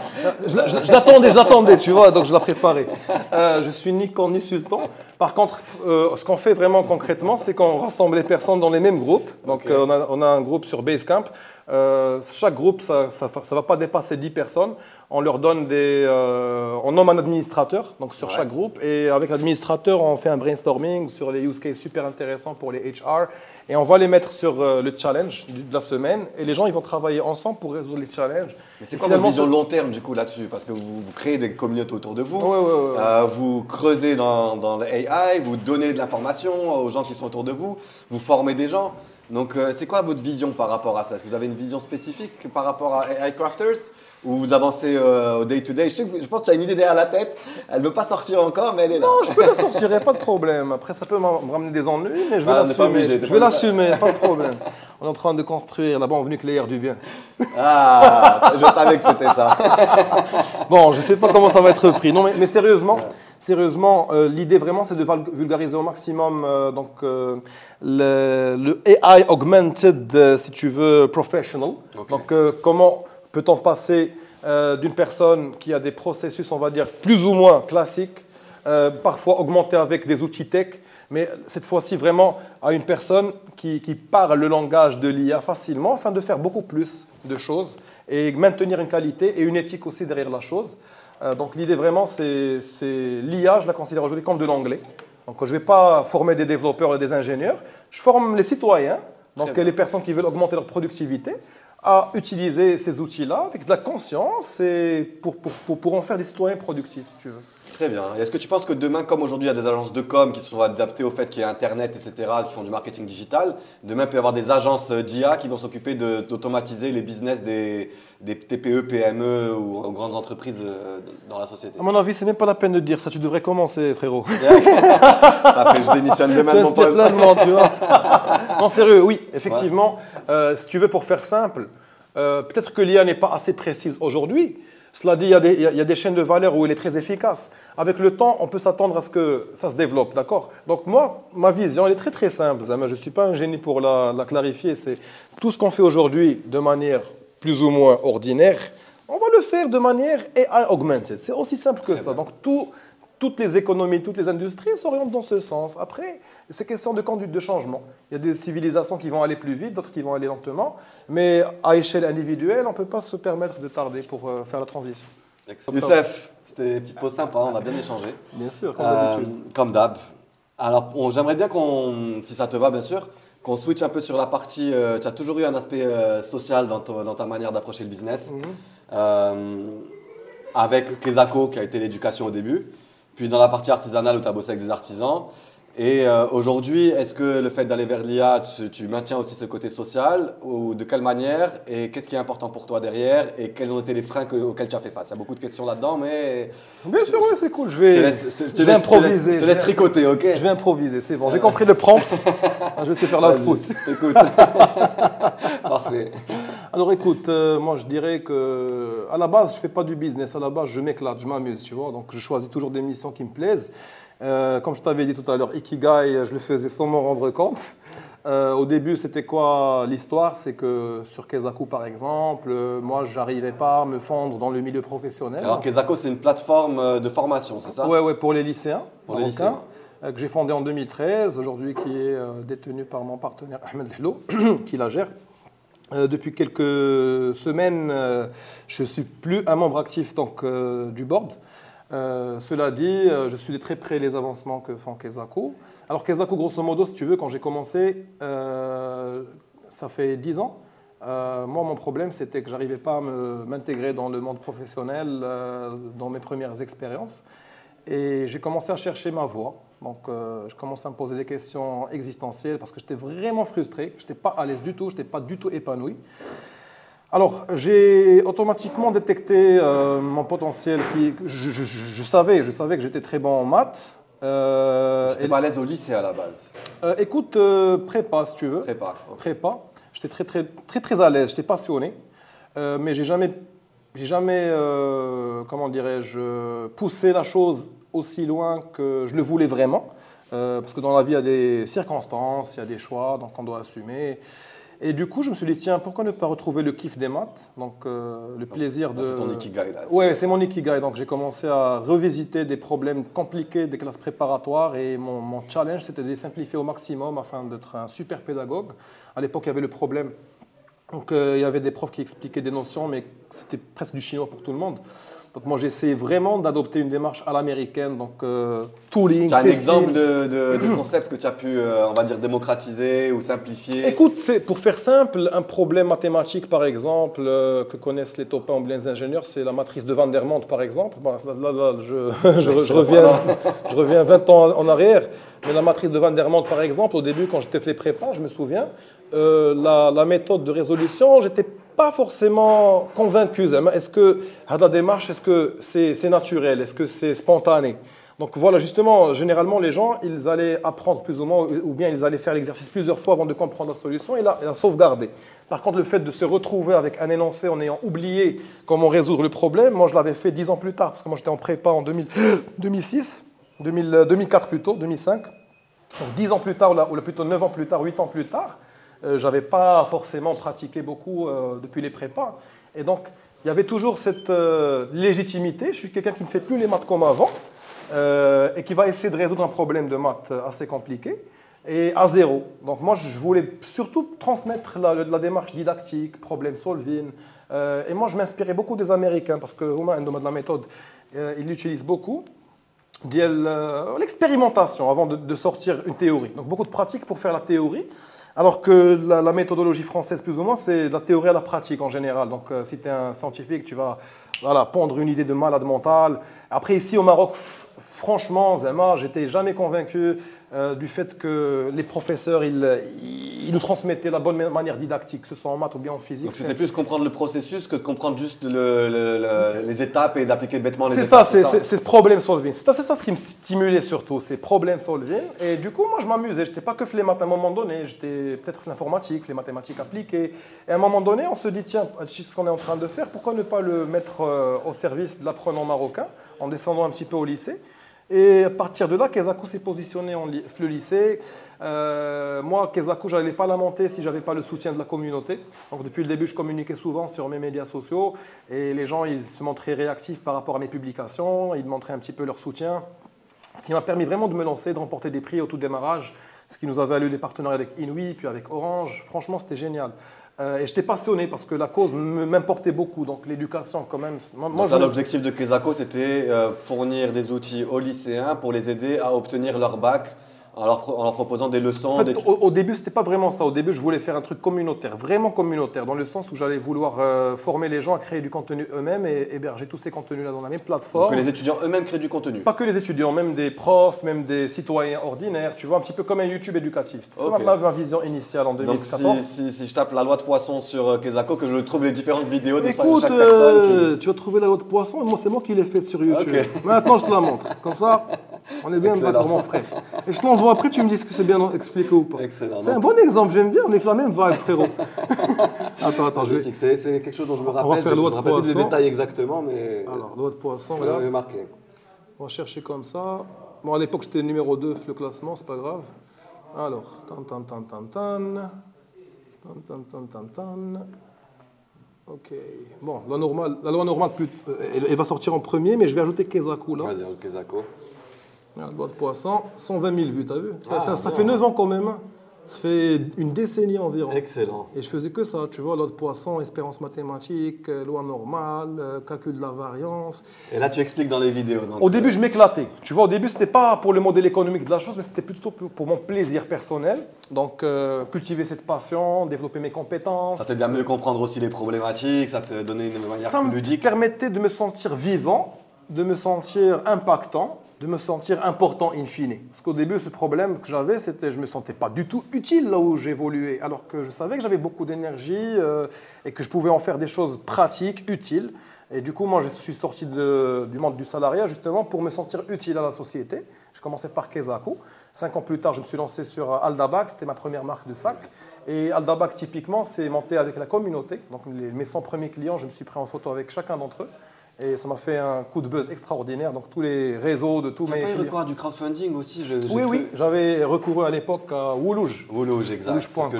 Je, l'attendais, je l'attendais, tu vois, donc je l'ai préparé. je suis ni consultant. Par contre, ce qu'on fait vraiment concrètement, c'est qu'on rassemble les personnes dans les mêmes groupes. Donc on, a, on, a, un groupe sur Basecamp euh, chaque groupe, ça ne va pas dépasser 10 personnes. On leur donne des. Euh, on nomme un administrateur donc sur chaque groupe. Et avec l'administrateur, on fait un brainstorming sur les use cases super intéressants pour les HR. Et on va les mettre sur euh, le challenge de la semaine. Et les gens, ils vont travailler ensemble pour résoudre les challenges. Mais c'est quoi votre vision long terme du coup là-dessus? Parce que vous, créez des communautés autour de vous. vous creusez dans, dans l'AI, vous donnez de l'information aux gens qui sont autour de vous, vous formez des gens. Donc, euh, c'est quoi votre vision par rapport à ça? Est-ce que vous avez une vision spécifique par rapport à AI Crafters? Ou vous avancez euh, au day-to-day? Je, je, pense que tu as une idée derrière la tête. Elle ne veut pas sortir encore, mais elle est là. Non, je peux la sortir, il n'y a pas de problème. Après, ça peut me ramener des ennuis, mais je vais ah, l'assumer. Je vais l'assumer, pas de problème. On est en train de construire la bombe nucléaire du bien. Ah, je savais que c'était ça. bon, je ne sais pas comment ça va être pris. Non, mais, sérieusement, sérieusement, euh, l'idée vraiment, c'est de vulgariser au maximum donc, le, AI augmented, euh, si tu veux, professional. Donc, euh, comment peut-on passer euh, d'une personne qui a des processus, on va dire, plus ou moins classiques, parfois augmentés avec des outils tech, mais cette fois-ci vraiment à une personne qui, qui parle le langage de l'IA facilement, afin de faire beaucoup plus de choses et maintenir une qualité et une éthique aussi derrière la chose. Donc l'idée vraiment, c'est l'IA, je la considère aujourd'hui comme de l'anglais. Donc, je ne vais pas former des développeurs et des ingénieurs, je forme les citoyens, donc les personnes qui veulent augmenter leur productivité, à utiliser ces outils-là avec de la conscience et pour, pour, pour, en faire des citoyens productifs, si tu veux. Très bien. Est-ce que tu penses que demain, comme aujourd'hui, il y a des agences de com qui sont adaptées au fait qu'il y a Internet, etc., qui font du marketing digital, demain, il peut y avoir des agences d'IA qui vont s'occuper d'automatiser les business des, des TPE, PME ou grandes entreprises euh, dans la société? À mon avis, c'est même pas la peine de dire ça. Tu devrais commencer, frérot. Après, je démissionne demain de mon poste. tu vois. non, sérieux, oui, effectivement. Euh, si tu veux, pour faire simple, euh, peut-être que l'IA n'est pas assez précise aujourd'hui. Cela dit, il y, a des, il y, a des, chaînes de valeur où elle est très efficace. Avec le temps, on peut s'attendre à ce que ça se développe, d'accord? Donc moi, ma vision, elle est très très simple. Je ne suis pas un génie pour la, la clarifier. C'est tout ce qu'on fait aujourd'hui de manière plus ou moins ordinaire, on va le faire de manière AI augmented. C'est aussi simple que ça. Donc tout, toutes les économies, toutes les industries s'orientent dans ce sens. Après, c'est question de conduite de changement. Il y a des civilisations qui vont aller plus vite, d'autres qui vont aller lentement. Mais à échelle individuelle, on ne peut pas se permettre de tarder pour euh, faire la transition. Youssef, c'était une petite pause sympa, on a bien échangé. Bien sûr, comme d'habitude. Euh, comme d'hab. Alors, j'aimerais bien qu'on, si ça te va bien sûr, qu'on switch un peu sur la partie. Euh, tu as toujours eu un aspect euh, social dans, dans, ta manière d'approcher le business. Mhm. Avec Kezako, qui a été l'éducation au début. Puis dans la partie artisanale, où tu as bossé avec des artisans. Et euh, aujourd'hui, est-ce que le fait d'aller vers l'IA, tu, maintiens aussi ce côté social ou de quelle manière? Et qu'est-ce qui est important pour toi derrière? Et quels ont été les freins auxquels tu as fait face? Il y a beaucoup de questions là-dedans, mais... Bien sûr, oui, c'est cool. Je vais, je vais improviser. Je te laisse, tricoter, ok? Je vais improviser, c'est bon. J'ai compris le prompt. je vais te faire l'output. Écoute. Parfait. Alors écoute, euh, moi je dirais que à la base, je ne fais pas du business. À la base, je m'éclate, je m'amuse, tu vois. Donc je choisis toujours des missions qui me plaisent. Euh, comme je t'avais dit tout à l'heure, Ikigai, je le faisais sans m'en rendre compte. Euh, au début, c'était quoi l'histoire? C'est que sur Kezaku, par exemple, euh, moi, j'arrivais pas à me fondre dans le milieu professionnel. Alors, Kezaku, c'est une plateforme de formation, c'est ça? Oui, ouais, pour les lycéens. Pour les lycéens. que j'ai fondé en 2013, aujourd'hui qui est détenu par mon partenaire Ahmed Lhlo, qui la gère. depuis quelques semaines, je ne suis plus un membre actif donc, du board. Euh, cela dit, euh, je suis de très près les avancements que font Kezaku. Alors Kezaku, grosso modo, si tu veux, quand j'ai commencé, euh, ça fait 10 ans, moi, mon problème, c'était que j'arrivais pas à m'intégrer dans le monde professionnel dans mes premières expériences. Et j'ai commencé à chercher ma voie. Donc, je commençais à me poser des questions existentielles parce que j'étais vraiment frustré. Je n'étais pas à l'aise du tout, je n'étais pas du tout épanoui. Alors, j'ai automatiquement détecté euh, mon potentiel. Qui, je, je- je- je savais, je savais que j'étais très bon en maths. Euh, J'étais pas à l'aise au lycée à la base. euh, écoute, euh, prépa si tu veux. Prépa. Prépa. J'étais très très très très à l'aise. J'étais passionné, mais j'ai jamais j'ai jamais comment dirais-je poussé la chose aussi loin que je le voulais vraiment. Parce que dans la vie, il y a des circonstances, il y a des choix, donc on doit assumer. Et du coup, je me suis dit, tiens, pourquoi ne pas retrouver le kiff des maths Donc, euh, le plaisir de. C'est ton ikigai là. Ouais, c'est mon ikigai. Donc j'ai commencé à revisiter des problèmes compliqués des classes préparatoires et mon, mon challenge c'était de les simplifier au maximum afin d'être un super pédagogue. À l'époque, il y avait le problème. Donc euh, il y avait des profs qui expliquaient des notions, mais c'était presque du chinois pour tout le monde. Donc moi j'essayais vraiment d'adopter une démarche à l'américaine, donc euh, tooling, Tu as un testing. exemple de, de- de concept que tu as pu, euh, on va dire, démocratiser ou simplifier? Écoute, pour faire simple, un problème mathématique, par exemple, euh, que connaissent les topins ou les ingénieurs, c'est la matrice de Van der Monde, par exemple. Là, là, là, je, je- je reviens, je reviens 20 ans en arrière. Mais la matrice de Van der Monde, par exemple, au début, quand j'étais fait prépa, je me souviens, la, la méthode de résolution, j'étais pas forcément convaincu. Zama. Est-ce que la démarche, est-ce que c'est naturel? Est-ce que c'est spontané? Donc voilà, justement, généralement, les gens, ils allaient apprendre plus ou moins, ou bien ils allaient faire l'exercice plusieurs fois avant de comprendre la solution et la, et la sauvegarder. Par contre, le fait de se retrouver avec un énoncé en ayant oublié comment résoudre le problème, moi je l'avais fait dix ans plus tard, parce que moi j'étais en prépa en 2000 2006, 2000, euh, 2004 plutôt, 2005. Donc dix ans plus tard, ou plutôt neuf ans plus tard, huit ans plus tard, euh, je n'avais pas forcément pratiqué beaucoup euh, depuis les prépas. Et donc, il y avait toujours cette euh, légitimité. Je suis quelqu'un qui ne fait plus les maths comme avant et qui va essayer de résoudre un problème de maths assez compliqué et à zéro. Donc moi, je voulais surtout transmettre la, la démarche didactique, problème solving. Et moi, je m'inspirais beaucoup des Américains parce que Huma de la méthode, euh, ils l'utilisent beaucoup. L'expérimentation avant de, de, sortir une théorie. Donc beaucoup de pratiques pour faire la théorie alors que la, méthodologie française plus ou moins c'est de la théorie à la pratique en général. Donc euh, si tu es un scientifique, tu vas voilà, pondre une idée de malade mental. Après ici au Maroc, franchement, Zema, j'étais jamais convaincu euh, du fait que les professeurs ils, ils nous transmettaient la bonne manière didactique, que ce soit en maths ou bien en physique. Donc c'était plus comprendre le processus que de comprendre juste le- le- le- les étapes et d'appliquer bêtement les C'est étapes. ça, c'est- c'est c'est problem solving. C'est ça, ça ce qui me stimulait surtout, c'est problem solving. Et du coup, moi, je m'amusais. Je n'étais pas que les maths à un moment donné. J'étais peut-être l'informatique, les mathématiques appliquées. Et à un moment donné, on se dit, tiens, c'est ce qu'on est en train de faire, pourquoi ne pas le mettre euh, au service de l'apprenant marocain en descendant un petit peu au lycée? Et à partir de là, Kezaku s'est positionné en le lycée. Euh, moi, Kezaku, je n'allais pas la monter si je n'avais pas le soutien de la communauté. Donc, depuis le début, je communiquais souvent sur mes médias sociaux et les gens, ils se montraient réactifs par rapport à mes publications. Ils montraient un petit peu leur soutien. Ce qui m'a permis vraiment de me lancer, de remporter des prix au tout démarrage. Ce qui nous a valu des partenariats avec Inouï, puis avec Orange. Franchement, c'était génial. Euh, et j'étais passionné parce que la cause m'importait beaucoup. Donc, l'éducation, quand même. Moi, je- l'objectif de Kesako, c'était euh, fournir des outils aux lycéens pour les aider à obtenir leur bac en leur, en leur proposant des leçons. En fait, des- au, au début, c'était pas vraiment ça. Au début, je voulais faire un truc communautaire, vraiment communautaire, dans le sens où j'allais vouloir euh, former les gens à créer du contenu eux-mêmes et héberger tous ces contenus-là dans la même plateforme. que les étudiants eux-mêmes créent du contenu. Pas que les étudiants, même des profs, même des citoyens ordinaires, tu vois, un petit peu comme un YouTube éducatif. Ok. ma, ma vision initiale en Donc 2014. si, si- si je tape la loi de poisson sur euh, Kesako, que je trouve les différentes vidéos de Écoute, chaque personne euh, qui... tu vas trouver la haute poisson, et moi c'est moi qui l'ai faite sur YouTube. Ok. Maintenant je te la montre. Comme ça, on est bien mon frère. Et je te l'envoie après, tu me dis ce que c'est bien expliqué ou pas. Excellent. C'est un bon exemple, j'aime bien, on est sur la même vibe frérot. attends, attends, je vais... C'est quelque chose dont je me va rappelle. faire Je loi me rappelle plus des poisson. détails exactement, mais Alors, loi de poisson, on là. l'avait marqué. On va chercher comme ça. Bon, à l'époque, j'étais numéro 2 le classement, c'est pas grave. Alors, tan tan tan tan tan. Tan tan tan tan tan. Ok. Bon, la, normale, la loi normale, plus- euh, elle, elle va sortir en premier, mais je vais ajouter Kezaku là. Vas-y, on le Kesako. La loi de poisson, 120 000 vues, t'as vu ça, Ah, ça- ça fait 9 ans quand même. hein. Ça fait une décennie environ. Excellent. Et je faisais que ça, tu vois, l'eau de poisson, espérance mathématique, euh, loi normale, euh, calcul de la variance. Et là, tu expliques dans les vidéos. donc, Au début, je m'éclatais. Tu vois, au début, c'était pas pour le modèle économique de la chose, mais c'était plutôt pour mon plaisir personnel. Donc, euh, cultiver cette passion, développer mes compétences. Ça t'aide à mieux comprendre aussi les problématiques, ça te donnait une manière Ça plus me ludique. permettait de me sentir vivant, de me sentir impactant, de me sentir important in fine. Parce qu'au début, ce problème que j'avais, c'était je me sentais pas du tout utile là où j'évoluais, alors que je savais que j'avais beaucoup d'énergie euh, et que je pouvais en faire des choses pratiques, utiles. Et du coup, moi, je suis sorti du monde du salariat justement pour me sentir utile à la société. Je commençais par Kezaku. Cinq ans plus tard, je me suis lancé sur Aldabak, c'était ma première marque de sac. Et Aldabak, typiquement, c'est monté avec la communauté. Donc, mes 100 premiers clients, je me suis pris en photo avec chacun d'entre eux. Et ça m'a fait un coup de buzz extraordinaire. Donc, tous les réseaux de tous Tu mes pas eu recours à du crowdfunding aussi je- Oui, oui, j'avais recouru à l'époque à Woulouge. Woulouge, exact. ouais.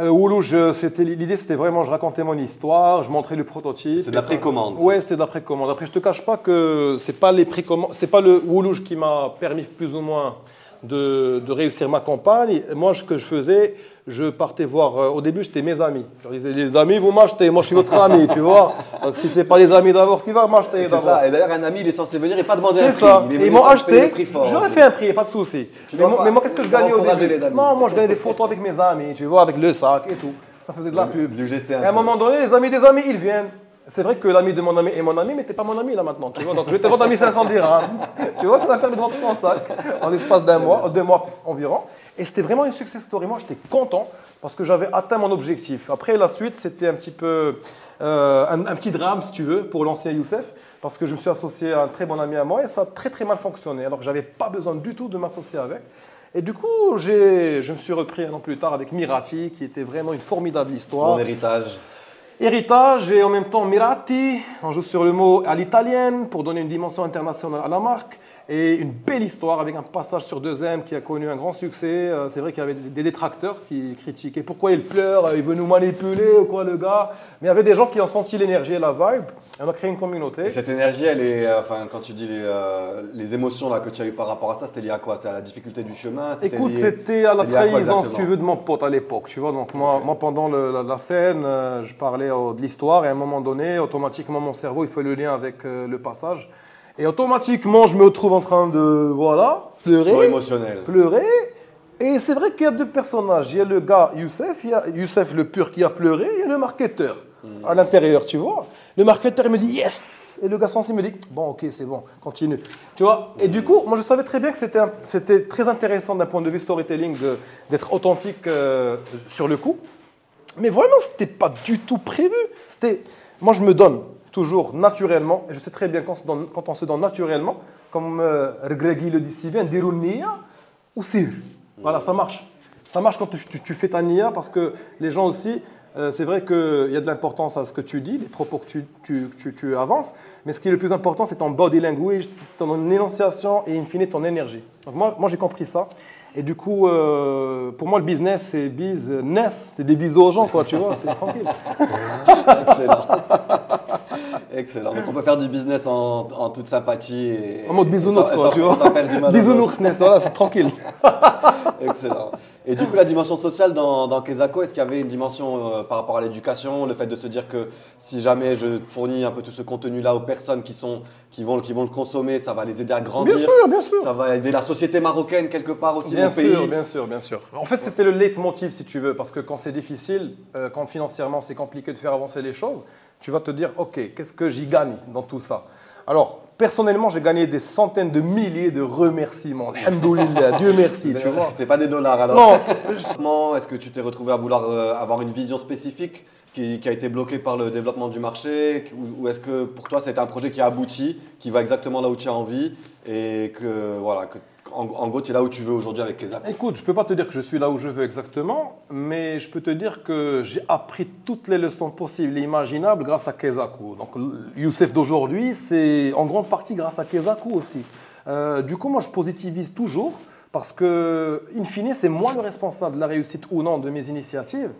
Euh, euh, l'idée c'était vraiment, je racontais mon histoire, je montrais le prototype. C'est de la précommande. Ouais, c'était de la précommande. Après, je te cache pas que c'est pas les précommandes, c'est pas le Woulouge qui m'a permis plus ou moins de, de réussir ma campagne. Moi, ce que je faisais, je partais voir. euh, au début, c'était mes amis. Je leur disais, les amis, vous m'achetez. Moi, je suis votre ami, tu vois. Donc, si c'est pas les amis d'abord qui va m'acheter C'est ça. Et d'ailleurs, un ami, il est censé venir et pas demander un C'est prix. ça. Il est Et venu ils m'ont acheté. J'aurais fait un prix, pas de souci. Mais, moi, pas- mais moi, qu'est-ce que je gagnais au début? Non, moi, je gagnais des photos avec mes amis, tu vois, avec le sac et tout. Ça faisait de la pub. Et à un moment donné, les amis des amis, ils viennent. C'est vrai que l'ami de mon ami est mon ami, mais t'es pas mon ami là maintenant. Tu vois Donc je vais te vendre ami 500 dirhams. tu vois, ça m'a permis de vendre son sac en l'espace d'un mois, deux mois environ. Et c'était vraiment une success story. Moi, j'étais content parce que j'avais atteint mon objectif. Après, la suite, c'était un petit peu euh, un, un petit drame, si tu veux, pour l'ancien Youssef. Parce que je me suis associé à un très bon ami à moi et ça a très très mal fonctionné. Alors que j'avais pas besoin du tout de m'associer avec. Et du coup, je me suis repris un an plus tard avec Mirati, qui était vraiment une formidable histoire. Mon héritage. Héritage et en même temps Mirati, on joue sur le mot à l'italienne pour donner une dimension internationale à la marque et une belle histoire avec un passage sur 2M qui a connu un grand succès. Euh, C'est vrai qu'il y avait des détracteurs qui critiquaient pourquoi il pleure, il veut nous manipuler ou quoi le gars. Mais il y avait des gens qui ont senti l'énergie et la vibe et on a créé une communauté. Et cette énergie, elle est, euh, enfin, quand tu dis les, euh, les émotions là que tu as eues par rapport à ça, c'était lié à quoi? C'était à la difficulté du chemin? C'était Écoute, c'était à la trahison, si tu veux, de mon pote à l'époque. Tu vois, donc moi, moi pendant le- la, la scène, euh, je parlais euh, de l'histoire et à un moment donné, automatiquement, mon cerveau, il fait le lien avec euh, le passage. Et automatiquement, je me retrouve en train de, voilà, pleurer, émotionnel. pleurer. Et c'est vrai qu'il y a deux personnages. Il y a le gars Youssef, il y a Youssef le pur qui a pleuré, et il y a le marketeur à l'intérieur, tu vois. Le marketeur, il me dit yes Et le gars sensible me dit bon, ok, c'est bon, continue. Tu vois? Et du coup, moi, je savais très bien que c'était très intéressant d'un point de vue storytelling d'être authentique euh, sur le coup. Mais vraiment, c'était pas du tout prévu. C'était, moi, je me donne toujours naturellement, et je sais très bien quand on se donne, naturellement, comme euh, le dit si bien, Dirounia ou Sir. Voilà, ça marche. Ça marche quand tu, fais ta nia parce que les gens aussi, euh, c'est vrai qu'il y a de l'importance à ce que tu dis, les propos que tu, avances, mais ce qui est le plus important, c'est ton body language, ton énonciation et in fine ton énergie. Donc moi, moi j'ai compris ça. Et du coup, euh, pour moi, le business, c'est business. C'est des bisous aux gens, quoi, tu vois, c'est tranquille. Excellent. Excellent. Donc on peut faire du business en, en toute sympathie. Et, En mode bisounours, quoi, tu vois. sans faire du mal aux Bisounours, Ness, voilà, c'est tranquille. Excellent. Et du coup, la dimension sociale dans, dans Kezako, est-ce qu'il y avait une dimension euh, par rapport à l'éducation, le fait de se dire que si jamais je fournis un peu tout ce contenu-là aux personnes qui, sont, qui, vont, qui vont le consommer, ça va les aider à grandir? Bien sûr, bien sûr. Ça va aider la société marocaine quelque part aussi, Bien mon pays? sûr, bien sûr, bien sûr. En fait, c'était le leitmotiv, si tu veux, parce que quand c'est difficile, euh, quand financièrement c'est compliqué de faire avancer les choses, tu vas te dire, ok, qu'est-ce que j'y gagne dans tout ça? Alors, personnellement, j'ai gagné des centaines de milliers de remerciements. Alhamdoulilah, Dieu merci, tu vois. C'est pas des dollars alors Non, est-ce que tu t'es retrouvé à vouloir euh, avoir une vision spécifique qui, qui a été bloquée par le développement du marché Ou, ou est-ce que pour toi c'était un projet qui a abouti, qui va exactement là où tu as envie et que voilà, que, en, gros tu es là où tu veux aujourd'hui avec Kezako Écoute, je ne peux pas te dire que je suis là où je veux exactement, mais je peux te dire que j'ai appris toutes les leçons possibles et imaginables grâce à Kezaku. Donc, Youssef d'aujourd'hui, c'est en grande partie grâce à Kezaku aussi. Euh, du coup, moi, je positivise toujours parce que, in fine, c'est moi le responsable de la réussite ou non de mes initiatives.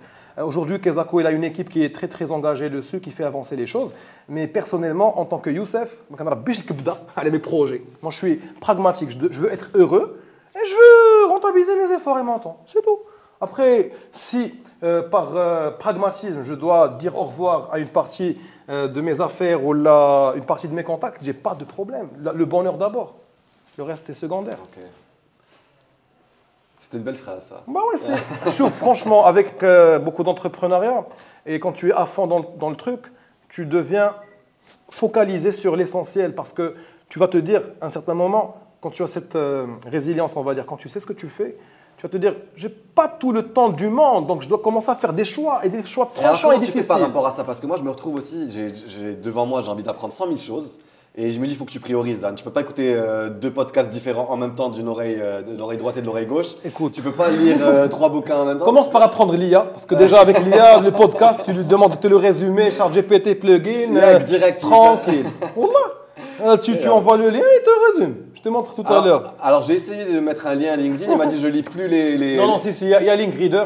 Aujourd'hui, Kezako, il a une équipe qui est très très engagée dessus, qui fait avancer les choses. Mais personnellement, en tant que Youssef, allez, mes projets. Moi, je suis pragmatique. Je veux être heureux et je veux rentabiliser mes efforts et mon temps. C'est tout. Après, si euh, par euh, pragmatisme, je dois dire au revoir à une partie euh, de mes affaires ou la, une partie de mes contacts, j'ai pas de problème. Le bonheur d'abord. Le reste, c'est secondaire. C'était une belle phrase, ça. Bah ouais, c'est. Chouf, franchement, avec euh, beaucoup d'entrepreneuriat, et quand tu es à fond dans, le- dans le truc, tu deviens focalisé sur l'essentiel parce que tu vas te dire, à un certain moment, quand tu as cette euh, résilience, on va dire, quand tu sais ce que tu fais, tu vas te dire, j'ai pas tout le temps du monde, donc je dois commencer à faire des choix et des choix Et alors, tranchants et, comment tu fais difficiles. par rapport à ça? Parce que moi, je me retrouve aussi, j'ai- devant moi, j'ai envie d'apprendre 100 000 choses. Et je me dis, il faut que tu priorises, Dan. Tu peux pas écouter euh, deux podcasts différents en même temps d'une oreille, euh, de l'oreille droite et de l'oreille gauche. Écoute. Tu peux pas lire euh, trois bouquins en même temps. Commence par apprendre l'IA, parce que déjà avec l'IA, le podcast, tu lui demandes de te le résumer, charge GPT, plugin, Direct, euh, direct, tranquille. Wallah. Tu, tu envoies le lien et il te résume. Je te montre tout à l'heure. alors, j'ai essayé de mettre un lien à LinkedIn. Il m'a dit, je lis plus les. les- Non, non, si, si, il y, a- a Link Reader.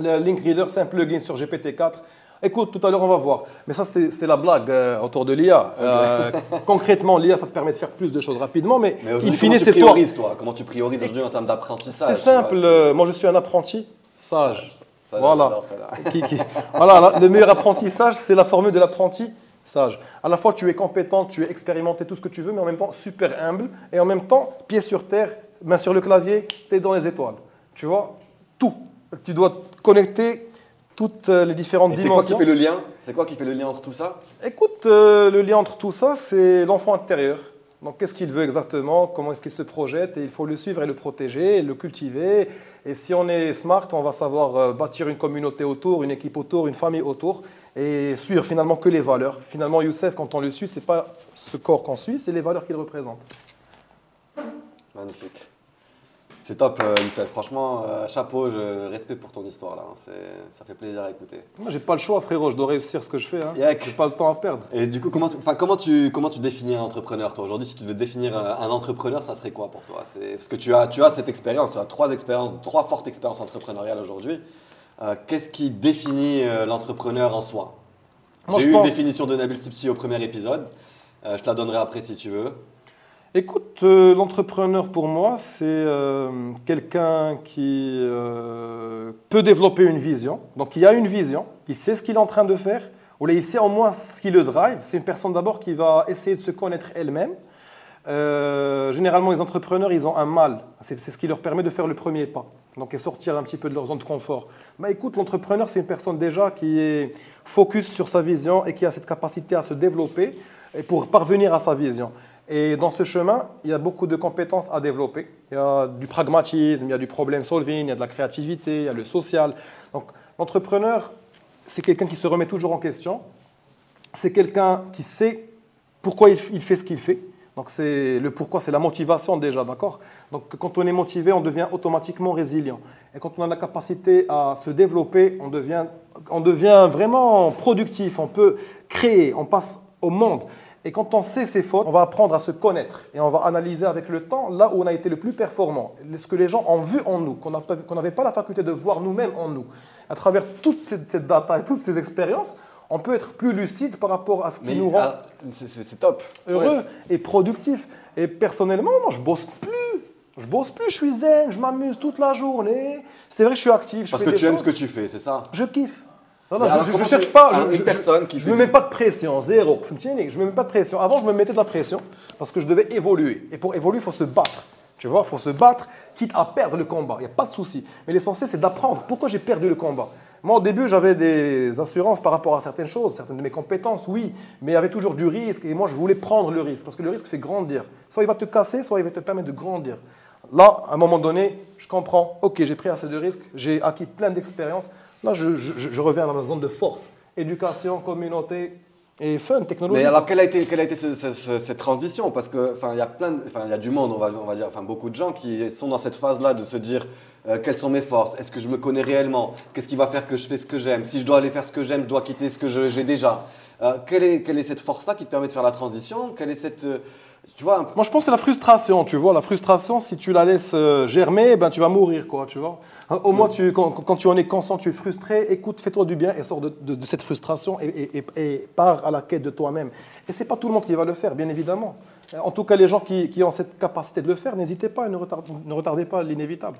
Le Link Reader, c'est un plugin sur GPT-4. Écoute, tout à l'heure, on va voir. Mais ça, c'était la blague euh, autour de l'IA. Euh, concrètement, l'IA, ça te permet de faire plus de choses rapidement, mais, Mais il finit, comment tu c'est toi. priorises, toi? Comment tu priorises aujourd'hui en termes d'apprentissage C'est vois, simple. euh, moi, je suis un apprenti sage. Ça, voilà. j'adore ça, là. Qui- qui- voilà, le meilleur apprentissage, c'est la formule de l'apprenti sage. À la fois, tu es compétent, tu es expérimenté, tout ce que tu veux, mais en même temps, super humble. Et en même temps, pied sur terre, main sur le clavier, tu es dans les étoiles. Tu vois? Tout. Tu dois connecter toutes euh, les différentes Et c'est quoi qui dimensions. fait le lien C'est quoi qui fait le lien entre tout ça? Écoute, euh, le lien entre tout ça, c'est l'enfant intérieur. Donc, qu'est-ce qu'il veut exactement? Comment est-ce qu'il se projette? Et il faut le suivre et le protéger, et le cultiver. Et si on est smart, on va savoir euh, bâtir une communauté autour, une équipe autour, une famille autour, et suivre finalement que les valeurs. Finalement, Youssef, quand on le suit, c'est pas ce corps qu'on suit, c'est les valeurs qu'il représente. Magnifique. C'est top, euh, Youssef. Franchement, euh, chapeau, je respect pour ton histoire là. hein. C'est- Ça fait plaisir à écouter. Moi, j'ai pas le choix, frérot. Je dois réussir ce que je fais. Hein. J'ai pas le temps à perdre. Et du coup, comment, tu- comment, tu, comment tu définis un entrepreneur, toi? Aujourd'hui, si tu devais définir un, un entrepreneur, ça serait quoi pour toi? C'est- Parce que tu as, tu as cette expérience, tu as trois expériences, trois fortes expériences entrepreneuriales aujourd'hui. Euh, Qu'est-ce qui définit euh, l'entrepreneur en soi? J'ai eu pense- une définition de Nabil Sipsi au premier épisode. Euh, je te la donnerai après si tu veux. Écoute, euh, l'entrepreneur pour moi, c'est euh, quelqu'un qui euh, peut développer une vision. Donc il a une vision, il sait ce qu'il est en train de faire, ou il sait au moins ce qui le drive. C'est une personne d'abord qui va essayer de se connaître elle-même. Généralement, les entrepreneurs, ils ont un mal. C'est ce qui leur permet de faire le premier pas. Donc, et sortir un petit peu de leur zone de confort. Bah, écoute, l'entrepreneur, c'est une personne déjà qui est focus sur sa vision et qui a cette capacité à se développer pour parvenir à sa vision. Et dans ce chemin, il y a beaucoup de compétences à développer. Il y a du pragmatisme, il y a du problem solving, il y a de la créativité, il y a le social. Donc, l'entrepreneur, c'est quelqu'un qui se remet toujours en question. C'est quelqu'un qui sait pourquoi il fait ce qu'il fait. Donc c'est le pourquoi, c'est la motivation déjà, d'accord? Donc quand on est motivé, on devient automatiquement résilient. Et quand on a la capacité à se développer, on devient, on devient vraiment productif, on peut créer, on passe au monde. Et quand on sait ses fautes, on va apprendre à se connaître et on va analyser avec le temps là où on a été le plus performant, ce que les gens ont vu en nous, qu'on n'avait pas la faculté de voir nous-mêmes en nous. À travers toute cette, data et toutes ces expériences, on peut être plus lucide par rapport à ce qui Mais nous rend ah, c'est- top. heureux et productif. Et personnellement, moi, je bosse plus. Je bosse plus, je suis zen, je m'amuse toute la journée. C'est vrai que je suis actif. je Parce fais que des tu aimes ce que tu fais, c'est ça? Je kiffe. Non, non, Mais je- je cherche pas. je, une je- personne qui Je te ne dit- mets pas de pression, zéro. Je ne mets pas de pression. Avant, je me mettais de la pression parce que je devais évoluer. Et pour évoluer, il faut se battre. Tu vois, il faut se battre, quitte à perdre le combat. Il n'y a pas de souci. Mais l'essentiel, c'est d'apprendre. Pourquoi j'ai perdu le combat? Moi, au début, j'avais des assurances par rapport à certaines choses, certaines de mes compétences, oui. Mais il y avait toujours du risque. Et moi, je voulais prendre le risque parce que le risque fait grandir. Soit il va te casser, soit il va te permettre de grandir. Là, à un moment donné, je comprends. Ok, j'ai pris assez de risques, j'ai acquis plein d'expériences. Là, je, reviens dans ma zone de force. Éducation, communauté et fun, technologie. Mais alors, quelle a été, quelle a été ce- ce- ce- cette transition? Parce que, enfin, il y a y a du monde, on va, on va dire, beaucoup de gens qui sont dans cette phase-là de se dire euh, quelles sont mes forces? Est-ce que je me connais réellement? Qu'est-ce qui va faire que je fais ce que j'aime? Si je dois aller faire ce que j'aime, je dois quitter ce que j'ai déjà. Euh, quelle, est, quelle est cette force-là qui te permet de faire la transition? Quelle est cette, euh, tu vois, Moi, je pense que c'est la frustration, tu vois. La frustration, si tu la laisses euh, germer, ben, tu vas mourir, quoi, tu vois. Hein, Au moins, tu, quand, quand tu en es conscient, tu es frustré, écoute, fais-toi du bien et sors de, de- de cette frustration et, et- pars à la quête de toi-même. Et c'est pas tout le monde qui va le faire, bien évidemment. En tout cas, les gens qui, qui ont cette capacité de le faire, n'hésitez pas et ne retardez, ne retardez pas l'inévitable.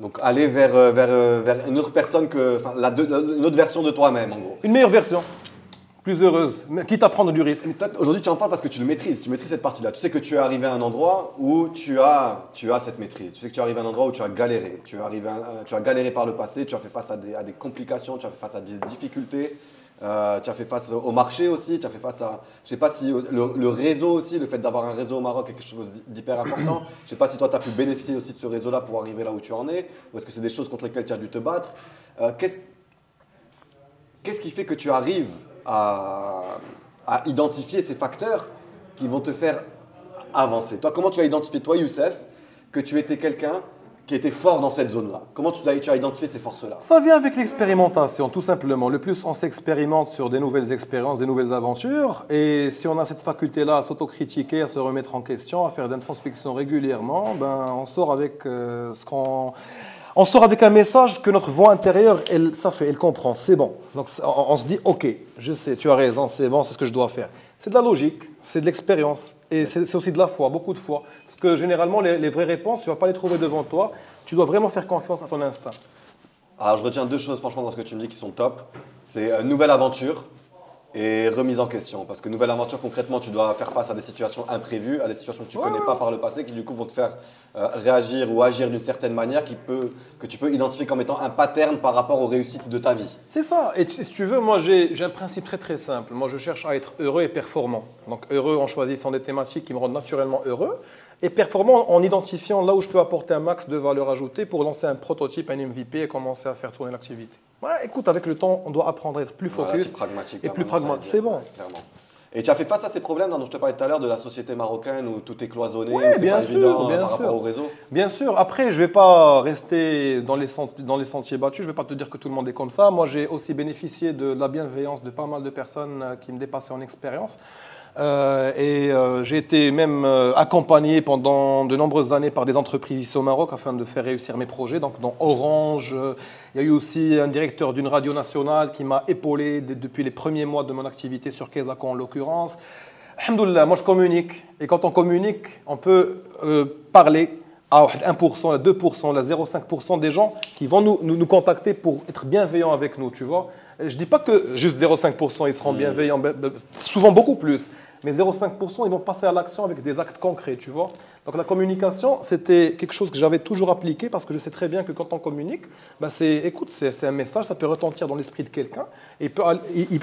Donc aller vers, euh, vers, euh, vers une autre personne que. Enfin, la- une autre version de toi-même, en gros. Une meilleure version, plus heureuse, quitte à prendre du risque. Aujourd'hui, tu en parles parce que tu le maîtrises, tu maîtrises cette partie-là. Tu sais que tu es arrivé à un endroit où tu as, tu as cette maîtrise. Tu sais que tu es arrivé à un endroit où tu as galéré. Tu, euh, as galéré par le passé, tu as fait face à des, complications, tu as fait face à des difficultés, euh, tu as fait face au marché aussi, tu as fait face à. Je sais pas si le, réseau aussi, le fait d'avoir un réseau au Maroc est quelque chose d'hyper important. Je sais pas si toi, tu as pu bénéficier aussi de ce réseau-là pour arriver là où tu en es, ou est-ce que c'est des choses contre lesquelles tu as dû te battre. Euh, Qu'est-ce qui fait que tu arrives à, identifier ces facteurs qui vont te faire avancer. Toi, comment tu as identifié, toi, Youssef, que tu étais quelqu'un qui était fort dans cette zone-là? Comment tu as, tu as identifié ces forces-là? Ça vient avec l'expérimentation, tout simplement. Le plus on s'expérimente sur des nouvelles expériences, des nouvelles aventures, et si on a cette faculté-là à s'autocritiquer, à se remettre en question, à faire d'introspection régulièrement, ben, on sort avec euh, ce qu'on... On sort avec un message que notre voix intérieure, elle, ça fait, elle comprend, c'est bon. Donc on, se dit, ok, je sais, tu as raison, c'est bon, c'est ce que je dois faire. C'est de la logique, c'est de l'expérience, et c'est aussi de la foi, beaucoup de foi. Parce que généralement, les, les vraies réponses, tu ne vas pas les trouver devant toi, tu dois vraiment faire confiance à ton instinct. Alors, je retiens deux choses, franchement, dans ce que tu me dis qui sont top. C'est euh, nouvelle aventure et remise en question. Parce que nouvelle aventure, concrètement, tu dois faire face à des situations imprévues, à des situations que tu ne connais pas par le passé, qui du coup vont te faire euh, réagir ou agir d'une certaine manière qui peut, que tu peux identifier comme étant un pattern par rapport aux réussites de ta vie. C'est ça. Et si tu veux, moi j'ai j'ai un principe très très simple. Moi je cherche à être heureux et performant. Donc heureux en choisissant des thématiques qui me rendent naturellement heureux. Et performant en identifiant là où je peux apporter un max de valeur ajoutée pour lancer un prototype, un MVP et commencer à faire tourner l'activité. Ouais, écoute, avec le temps, on doit apprendre à être plus Voilà, focus. type pragmatique. et plus pragmatique. C'est bon. clairement. Et tu as fait face à ces problèmes dont je te parlais tout à l'heure de la société marocaine où tout est cloisonné, Ouais, où c'est bien pas sûr, évident bien par sûr. rapport au réseau. Bien sûr, après, je ne vais pas rester dans les, dans les sentiers battus, je ne vais pas te dire que tout le monde est comme ça. Moi, j'ai aussi bénéficié de la bienveillance de pas mal de personnes euh, qui me dépassaient en expérience. Euh, et euh, j'ai été même euh, accompagné pendant de nombreuses années par des entreprises ici au Maroc afin de faire réussir mes projets. Donc, dans Orange, il y a eu aussi un directeur d'une radio nationale qui m'a épaulé de- depuis les premiers mois de mon activité sur Kesako en l'occurrence. Alhamdoulilah, moi je communique. Et quand on communique, on peut parler à 1%, à 2%, à 0,5% des gens qui vont nous, nous, nous contacter pour être bienveillants avec nous, tu vois. Je ne dis pas que juste 0,5% ils seront bienveillants, ben, ben, souvent beaucoup plus. Mais 0,5% ils vont passer à l'action avec des actes concrets, tu vois. Donc la communication, c'était quelque chose que j'avais toujours appliqué parce que je sais très bien que quand on communique, ben, c'est, écoute, c'est, un message, ça peut retentir dans l'esprit de quelqu'un et peut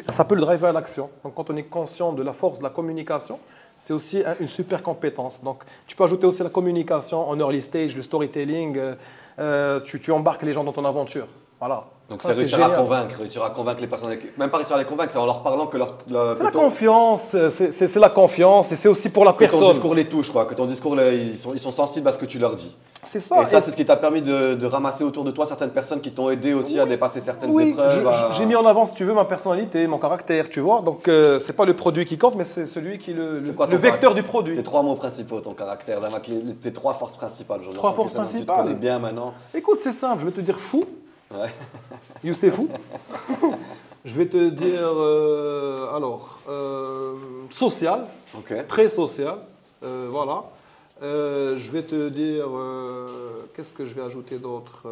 ça peut le driver à l'action. Donc quand on est conscient de la force de la communication, c'est aussi un- une super compétence. Donc, tu peux ajouter aussi la communication en early stage, le storytelling. euh, euh, tu, tu embarques les gens dans ton aventure. Voilà. Donc Ça, c'est réussir à convaincre, réussir à convaincre les personnes, même pas réussir à les convaincre, c'est en leur parlant que leur, leur- C'est la confiance, c'est la confiance et c'est aussi pour la que ton personne. discours les touche, quoi, que ton discours, ils, sont, ils sont sensibles à ce que tu leur dis. C'est ça. et ça, c'est ce qui t'a permis de, de ramasser autour de toi certaines personnes qui t'ont aidé aussi à dépasser certaines oui, épreuves. à- j'ai mis en avant, si tu veux, ma personnalité, mon caractère, tu vois. Donc, euh, c'est pas le produit qui compte, mais c'est celui qui le, le- quoi le vecteur du Tes produit. trois mots principaux, ton caractère, tes trois forces principales. aujourd'hui, Trois forces Sana, Tu te principales. connais bien maintenant. Écoute, c'est simple, je vais te dire fou. Ouais. Youssef fou. je vais te dire, euh, alors, euh, social. Très social. euh, voilà. Je vais te dire, qu'est-ce que je vais ajouter d'autre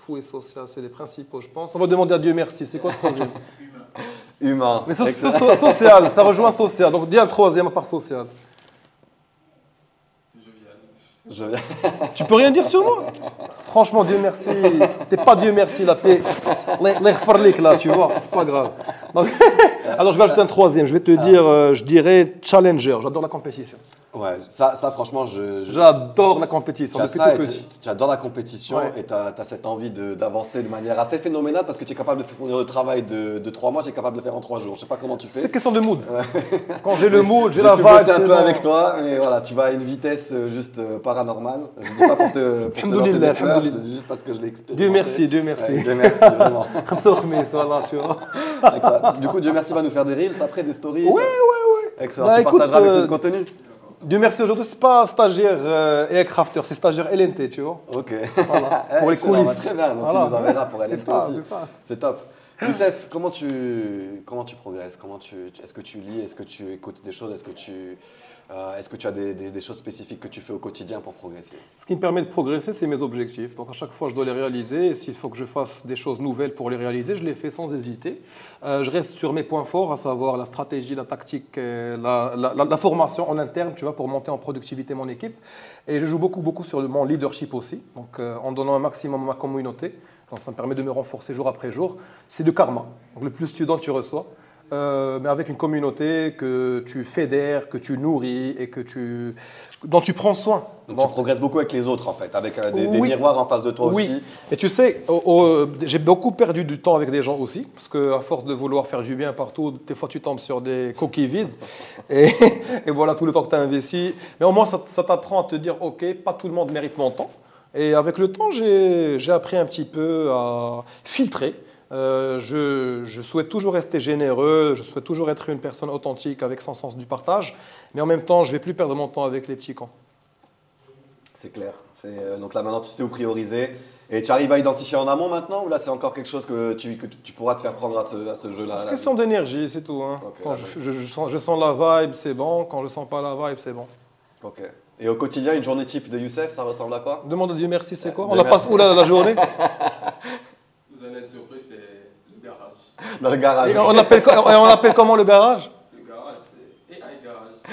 Fou et social, c'est les principaux, je pense. On va demander à Dieu merci. C'est quoi le troisième? Humain. Mais so- so- Excellent. so- social, ça rejoint social. Donc dis un troisième à part social. Je viens. Tu peux rien dire sur moi? Franchement, Dieu merci. T'es pas Dieu merci là, t'es l'Eghfarlik là, tu vois. C'est pas grave. Alors je vais ajouter un troisième. Je vais te dire, euh, je dirais challenger. J'adore la compétition. Ouais, ça, ça franchement, je. je- J'adore la compétition depuis tout et petit. tu, adores la compétition Ouais. et tu as, cette envie d'avancer de, manière assez phénoménale parce que tu es capable de fournir le travail de, de trois mois, tu es capable de le faire en trois jours. Je sais pas comment tu fais. C'est question de mood. Quand j'ai le mood, j'ai la vibe. bosser un peu bon. avec toi, mais voilà, tu vas à une vitesse euh, juste euh, paranormale. Je dis pas pour te, pour te lancer des fleurs, je juste parce que je l'ai expérimenté. Dieu merci, Dieu merci. Ouais, Dieu merci, vraiment. Comme ça, on remet ça là, tu vois. Du coup, Dieu merci va nous faire des reels après, des stories. Ouais, ça- ouais, ouais. Excellent. Bah, tu écoute, partageras avec nous euh, le contenu Dieu merci, aujourd'hui, c'est pas stagiaire euh, et crafter, c'est stagiaire LNT, tu vois. Ok. Voilà, c'est pour les Excellent, coulisses. bah, Très bien, donc Voilà. il nous enverra pour aussi. ça. C'est top. Youssef, comment tu, comment tu progresses? Comment tu, Est-ce que tu lis? Est-ce que tu écoutes des choses? Est-ce que tu Euh, Est-ce que tu as des, choses spécifiques que tu fais au quotidien pour progresser? Ce qui me permet de progresser, c'est mes objectifs. Donc à chaque fois, je dois les réaliser. S'il faut que je fasse des choses nouvelles pour les réaliser, je les fais sans hésiter. Euh, je reste sur mes points forts, à savoir la stratégie, la tactique, la, formation en interne, tu vois, pour monter en productivité mon équipe. Et je joue beaucoup, beaucoup sur mon leadership aussi, donc euh, en donnant un maximum à ma communauté. Donc ça me permet de me renforcer jour après jour. C'est du karma. Donc le plus tu donnes, tu reçois. Euh, mais avec une communauté que tu fédères, que tu nourris et que tu, dont tu prends soin. Donc Bon. tu progresses beaucoup avec les autres en fait, avec euh, des, miroirs en face de toi Oui, aussi. et tu sais, j'ai beaucoup perdu du temps avec des gens aussi, parce qu'à force de vouloir faire du bien partout, des fois tu tombes sur des coquilles vides, et, et voilà tout le temps que tu as investi. Mais au moins, ça, ça t'apprend à te dire, ok, pas tout le monde mérite mon temps. Et avec le temps, j'ai j'ai appris un petit peu à filtrer. Euh, je, je souhaite toujours rester généreux, je souhaite toujours être une personne authentique avec son sens du partage, mais en même temps, je ne vais plus perdre mon temps avec les petits camps. C'est clair. Euh, donc là maintenant tu sais où prioriser. Et tu arrives à identifier en amont maintenant ou là c'est encore quelque chose que tu, que tu pourras te faire prendre à ce, à ce jeu-là C'est question d'énergie, c'est tout. hein. Quand je, sens, je sens la vibe, c'est bon. Quand je sens pas la vibe, c'est bon. Ok. Et au quotidien, une journée type de Youssef, ça ressemble à quoi? Demande à Dieu merci, c'est quoi? Dieu On la passe où la journée Vous allez être surpris, c'est le garage. On appelle, co- et on appelle comment le Garage?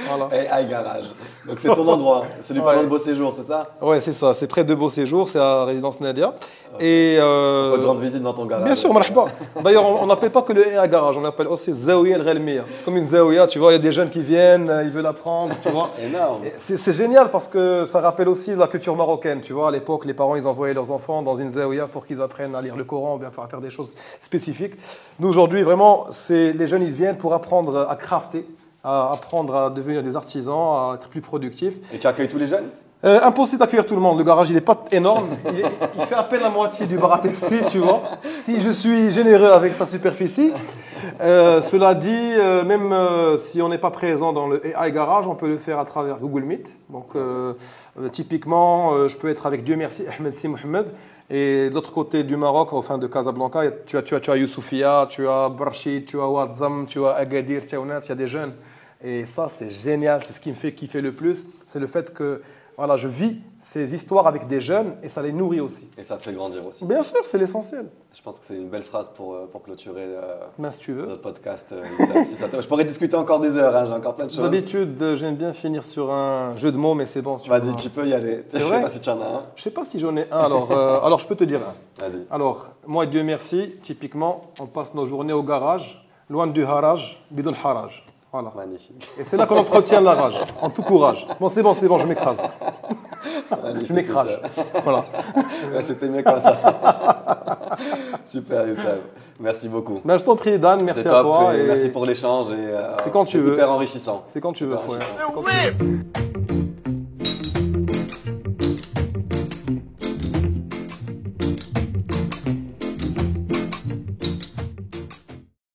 Voilà. Et high garage. Donc c'est ton endroit. C'est du Ouais. pendant de beau séjour, c'est ça Ouais, c'est ça. C'est près de Beau Séjour, c'est à Résidence Nadia. Et euh, Pas de rendre visite dans ton garage. bien sûr, marhaba. D'ailleurs, on n'appelle pas que le à garage, on appelle aussi Zawiya el Ghalmiya. C'est comme une Zawiya, tu vois, il y a des jeunes qui viennent, euh, ils veulent apprendre, tu vois. Énorme. C'est génial parce que ça rappelle aussi la culture marocaine. Tu vois, à l'époque, les parents, ils envoyaient leurs enfants dans une zaouia pour qu'ils apprennent à lire le Coran, ou bien faire, faire des choses spécifiques. Nous, aujourd'hui, vraiment, c'est les jeunes, ils viennent pour apprendre à crafter, à apprendre à devenir des artisans, à être plus productifs. Et tu accueilles tous les jeunes? Euh, impossible d'accueillir tout le monde. Le garage, il n'est pas énorme. Il, est- il fait à peine la moitié du bar à taxi, tu vois. Si je suis généreux avec sa superficie. Euh, cela dit, euh, même si on n'est pas présent dans le AI Garage, on peut le faire à travers Google Meet. Donc, typiquement, je peux être avec Dieu merci, Ahmed Si Mohamed. Et de l'autre côté du Maroc, au fin de Casablanca, tu as, tu as, tu as Youssoufia, tu as Barchid, tu as Ouadzam, tu as Agadir, Tiaounat, il y a des jeunes. Et ça, c'est génial. C'est ce qui me fait kiffer le plus. C'est le fait que voilà, je vis ces histoires avec des jeunes et ça les nourrit aussi. et ça te fait grandir aussi. Bien sûr, c'est l'essentiel. Je pense que c'est une belle phrase pour, euh, pour clôturer euh, Mais si tu veux. notre podcast. euh, si ça te- Je pourrais discuter encore des heures, hein, j'ai encore plein de choses. D'habitude, j'aime bien finir sur un jeu de mots, mais c'est bon. Vas-y, tu peux y aller. Je vrai sais pas si tu en as un. Je sais pas si j'en ai un, alors, euh, alors je peux te dire un. Vas-y. Alors, moi, Dieu merci, typiquement, on passe nos journées au garage, loin du haraj, bidon haraj. Voilà. Magnifique. Et c'est là qu'on entretient la rage, en tout courage. Bon, c'est bon, c'est bon, je m'écrase. Je m'écrase. Voilà. C'était mieux comme ça. Super, Youssef. Merci beaucoup. Ben, je t'en prie, Dan, merci C'est à top. toi. et et Merci pour l'échange. et, euh, C'est quand tu veux. Hyper enrichissant. C'est quand tu veux, Hyper frère. enrichissant. C'est quand tu veux.